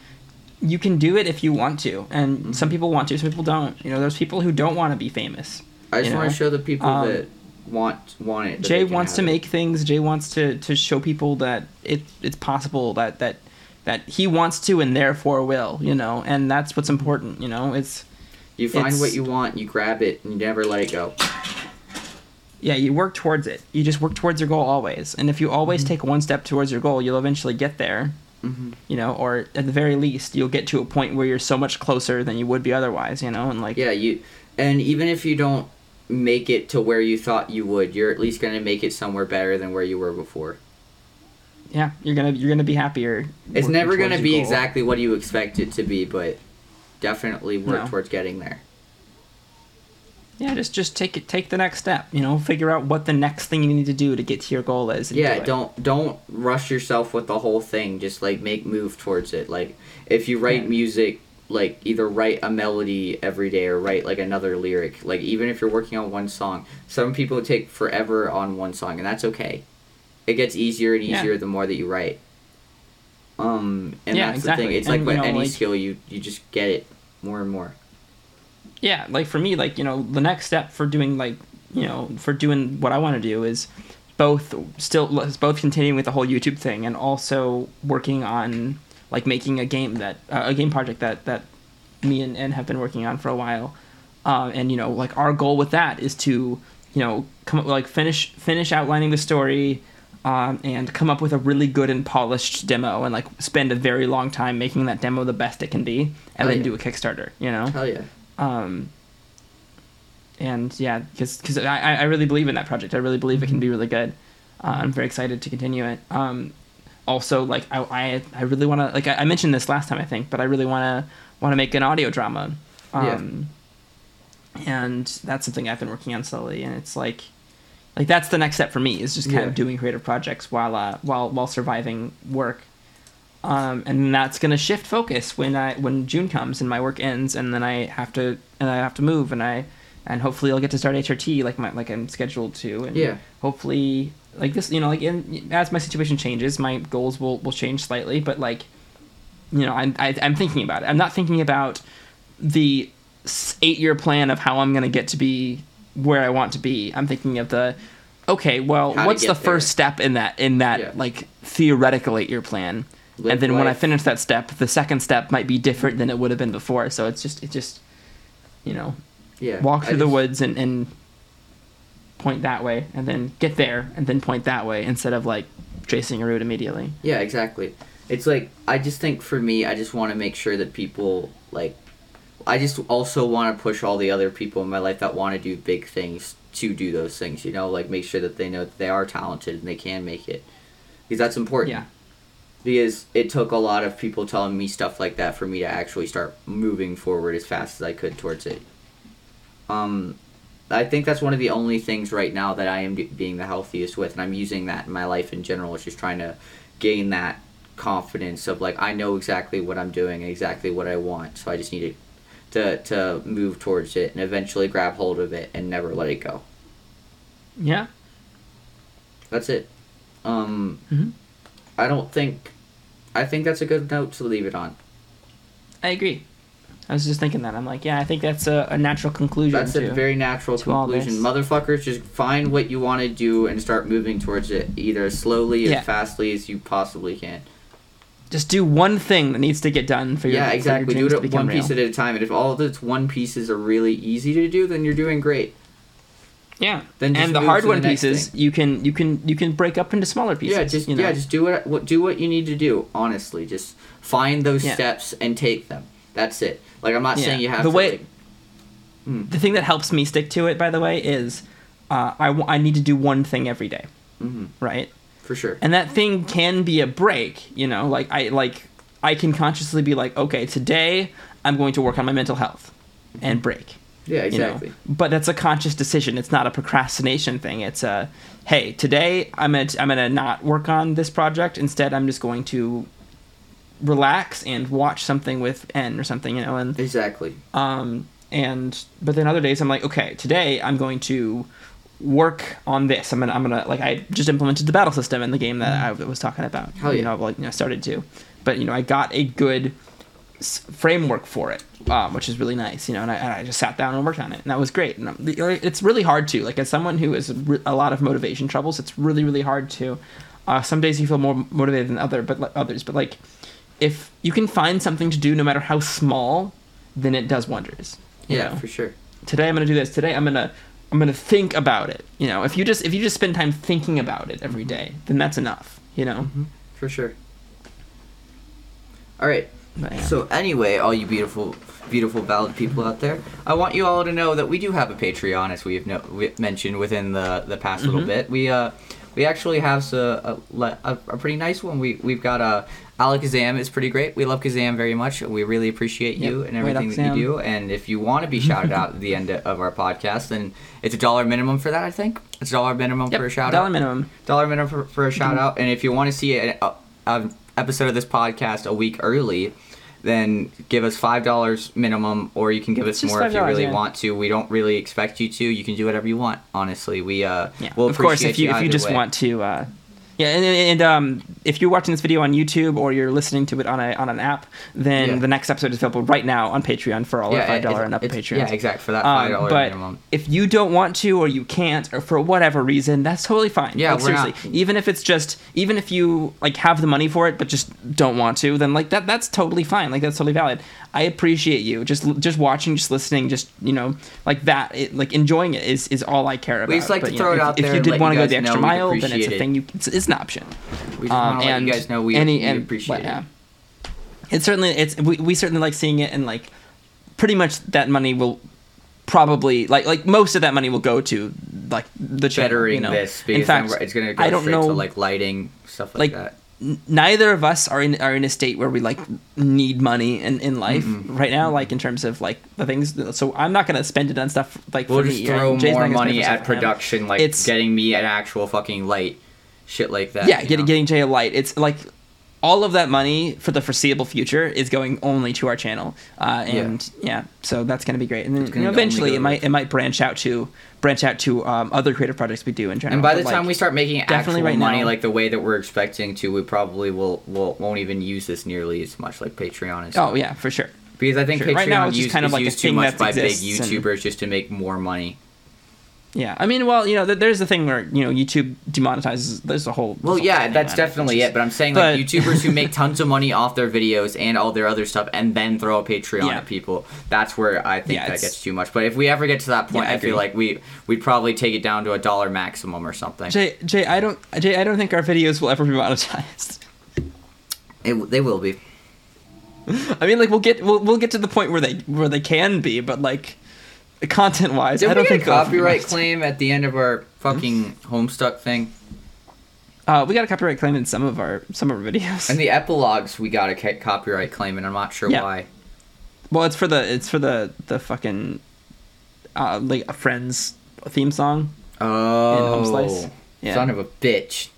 you can do it if you want to and mm-hmm. some people want to some people don't. You know, there's people who don't want to be famous. I just want to show the people um, that want want it. Jay wants to it. make things. Jay wants to to show people that it it's possible that that that he wants to and therefore will. You know, and that's what's important. You know, it's you find it's, what you want, you grab it, and you never let it go. Yeah, you work towards it. You just work towards your goal always. And if you always mm-hmm. take one step towards your goal, you'll eventually get there. Mm-hmm. You know, or at the very least, you'll get to a point where you're so much closer than you would be otherwise. You know, and like yeah, you and even if you don't make it to where you thought you would. You're at least going to make it somewhere better than where you were before. Yeah, you're gonna you're gonna be happier. It's never gonna be goal. exactly what you expect it to be, but definitely work no. towards getting there. Yeah, just just take it take the next step. You know, figure out what the next thing you need to do to get to your goal is. Yeah, do don't don't rush yourself with the whole thing. Just like make move towards it. Like if you write yeah. music like either write a melody every day or write like another lyric. Like even if you're working on one song some people take forever on one song and that's okay. It gets easier and easier yeah. the more that you write. Um and yeah, that's exactly. the thing. it's and, like with any like, skill you you just get it more and more. Yeah like for me like you know the next step for doing like you know for doing what i want to do is both still both continuing with the whole youtube thing and also working on like making a game that uh, a game project that that me and, and have been working on for a while. Uh, and you know, like our goal with that is to you know come up like finish finish outlining the story. Um, and come up with a really good and polished demo and like spend a very long time making that demo the best it can be and Hell then yeah. do a kickstarter you know Hell yeah um, and yeah because because I, I really believe in that project i really believe it can be really good uh, i'm very excited to continue it um, also like I I, I really want to like I, I, mentioned this last time I think, but I really want to want to make an audio drama. Um, yeah. And that's something I've been working on slowly, and it's like like that's the next step for me is just kind yeah. of doing creative projects while uh, while while surviving work. Um, and that's gonna shift focus when I when June comes and my work ends, and then I have to and I have to move, and I and hopefully I'll get to start HRT like my like I'm scheduled to, and yeah. hopefully like this you know like in, as my situation changes my goals will will change slightly but like you know i'm I, am i am thinking about it i'm not thinking about the eight year plan of how i'm going to get to be where i want to be i'm thinking of the okay well how what's the there. first step in that in that yeah. like theoretical eight year plan Live and then life. when i finish that step the second step might be different than it would have been before so it's just it just you know yeah walk through just, the woods and and point that way and then get there and then point that way instead of like tracing a route immediately. Yeah, exactly. It's like I just think for me, I just want to make sure that people like I just also want to push all the other people in my life that want to do big things to do those things, you know, like make sure that they know that they are talented and they can make it. Because that's important. Yeah. Because it took a lot of people telling me stuff like that for me to actually start moving forward as fast as I could towards it. Um, I think that's one of the only things right now that I am being the healthiest with, and I'm using that in my life in general. Is just trying to gain that confidence of like I know exactly what I'm doing and exactly what I want, so I just need to to move towards it and eventually grab hold of it and never let it go. Yeah. That's it. Um, mm-hmm. I don't think. I think that's a good note to leave it on. I agree. I was just thinking that. I'm like, yeah, I think that's a, a natural conclusion. That's to, a very natural conclusion. Motherfuckers, just find what you want to do and start moving towards it, either as slowly yeah. as fastly as you possibly can. Just do one thing that needs to get done for your yeah, exactly. Your do it one real. piece at a time, and if all of its one pieces are really easy to do, then you're doing great. Yeah. Then and the hard one the pieces thing. you can you can you can break up into smaller pieces. Yeah, just you know? yeah, just do what, what do what you need to do. Honestly, just find those yeah. steps and take them. That's it. Like I'm not yeah. saying you have the to, way. Like, hmm. The thing that helps me stick to it, by the way, is uh, I, w- I need to do one thing every day, mm-hmm. right? For sure. And that thing can be a break, you know. Like I like I can consciously be like, okay, today I'm going to work on my mental health, and break yeah, exactly. You know? But that's a conscious decision. It's not a procrastination thing. It's a, hey, today I'm gonna I'm gonna not work on this project. Instead, I'm just going to relax and watch something with N or something, you know. And exactly. Um, and but then other days I'm like, okay, today I'm going to work on this. I'm gonna I'm gonna like I just implemented the battle system in the game that I was talking about. Hell yeah. You know, like you know, started to, but you know, I got a good framework for it um, which is really nice, you know. And I, and I, just sat down and worked on it, and that was great. And it's really hard to like as someone who has a lot of motivation troubles, it's really really hard to. Uh, some days you feel more motivated than other, but others. But like, if you can find something to do, no matter how small, then it does wonders. Yeah, know? for sure. Today I'm gonna do this. Today I'm gonna I'm gonna think about it. You know, if you just if you just spend time thinking about it every day, then that's enough. You know, mm-hmm. for sure. All right. So anyway, all you beautiful beautiful, valid people out there. I want you all to know that we do have a Patreon, as we have no, we mentioned within the the past mm-hmm. little bit. We uh we actually have a, a, a, a pretty nice one. We we've got a Alakazam is pretty great. We love Kazam very much. We really appreciate you yep. and everything that you do. And if you want to be shouted out at the end of our podcast, then it's a dollar minimum for that. I think it's a dollar minimum yep. for a shout dollar out. Dollar minimum. Dollar minimum for, for a shout mm-hmm. out. And if you want to see an episode of this podcast a week early, then give us five dollars minimum, or you can give us more if you really yeah. want to. We don't really expect you to. You can do whatever you want. Honestly, we uh, yeah. We'll of course, if you, you if you just way. want to uh, yeah, and, and um, if you're watching this video on YouTube or you're listening to it on a on an app, then yeah. the next episode is available right now on Patreon for all yeah, our five dollar and up Patreon. Yeah, exactly for that five dollar um, but minimum. if you don't want to or you can't or for whatever reason, that's totally fine. Yeah, like, seriously. Not... Even if it's just even if you like have the money for it but just don't want to, then like that that's totally fine. Like that's totally valid. I appreciate you just just watching, just listening, just you know like that. It, like enjoying it is is all I care about. We just like but, to throw know, it if, out there. If you did want to go the extra mile, then it's a thing. You it's, it's an option. We just um, want to let you guys know we, any, we and, appreciate yeah. it. It's certainly it's we, we certainly like seeing it and like pretty much that money will probably like like most of that money will go to like the channel, bettering you know? this. In fact, it's gonna go I don't know, to like lighting stuff like, like that neither of us are in are in a state where we like need money in, in life mm-hmm. right now like in terms of like the things so i'm not gonna spend it on stuff like we'll just me. throw more money at production like it's getting me an actual fucking light shit like that yeah getting know? getting jay a light it's like all of that money for the foreseeable future is going only to our channel, uh, and yeah. yeah. so that's going to be great. And then you know, eventually, it might it might branch out to branch out to um, other creative projects we do in general. And by the time we start making actual right money, now, like the way that we're expecting to, we probably will, will won't even use this nearly as much, like Patreon and stuff. Oh yeah, for sure. Because I think sure. Patreon right now, it's use, kind of like used too much by big YouTubers and, just to make more money. Yeah, I mean, well, you know, there's the thing where you know YouTube demonetizes. There's a whole. Well, yeah, that's definitely it, it. But I'm saying but, like YouTubers who make tons of money off their videos and all their other stuff, and then throw a Patreon yeah. at people. That's where I think yeah, that gets too much. But if we ever get to that point, yeah, I, I feel like we we'd probably take it down to a dollar maximum or something. Jay, Jay, I don't, Jay, I don't think our videos will ever be monetized. It, they will be. I mean, like we'll get we'll, we'll get to the point where they where they can be, but like content wise. I don't think a copyright claim at the end of our fucking Homestuck thing. Uh, we got a copyright claim in some of our some of our videos. And the epilogues, we got a copyright claim, and I'm not sure yeah. why. Well, it's for the it's for the the fucking uh, like a Friends theme song. Oh, yeah. son of a bitch.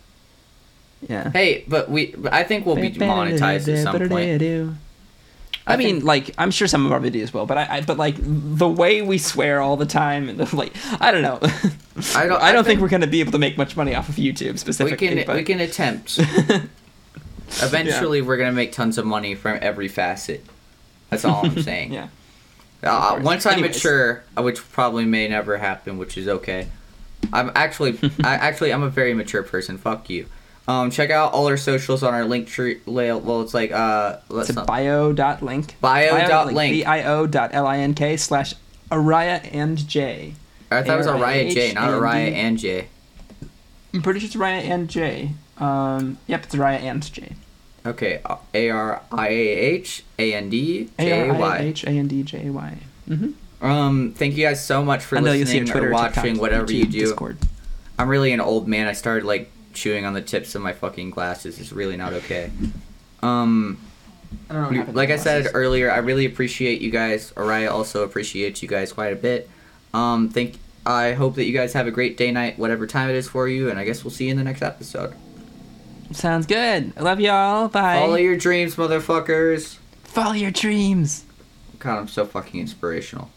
Yeah. Hey, but we I think we'll be monetized at some point. I, I mean, think, like I'm sure some of our videos will, but I, I, but like the way we swear all the time and the, like I don't know. I don't. I don't think, think, we're gonna be able to make much money off of YouTube specifically. We can but... we can attempt. Eventually, yeah. we're gonna make tons of money from every facet. That's all I'm saying. yeah. Uh, once I mature, which probably may never happen, which is okay. I'm actually, I actually, I'm a very mature person. Fuck you. Um, check out all our socials on our link tree. Well, it's like uh, it's a bio dot link. Bio, dot link. B i o dot l i n k slash Ariah and J. I thought it was Ariah J, not Ariah and J. I'm pretty sure it's Ariah and J. Um, yep, it's Ariah and J. Okay, A R I A H A N D J A Y. H A N D J A Y. Mm-hmm. Um, thank you guys so much for listening or watching, whatever you do. Discord. I'm really an old man. I started like chewing on the tips of my fucking glasses. It's really not okay. Um, I don't know. like I said earlier, I really appreciate you guys. Ariah also appreciates you guys quite a bit. Um, thank. I hope that you guys have a great day, night, whatever time it is for you, and I guess we'll see you in the next episode. Sounds good. I love y'all. Bye. Follow your dreams, motherfuckers. Follow your dreams. God, I'm so fucking inspirational.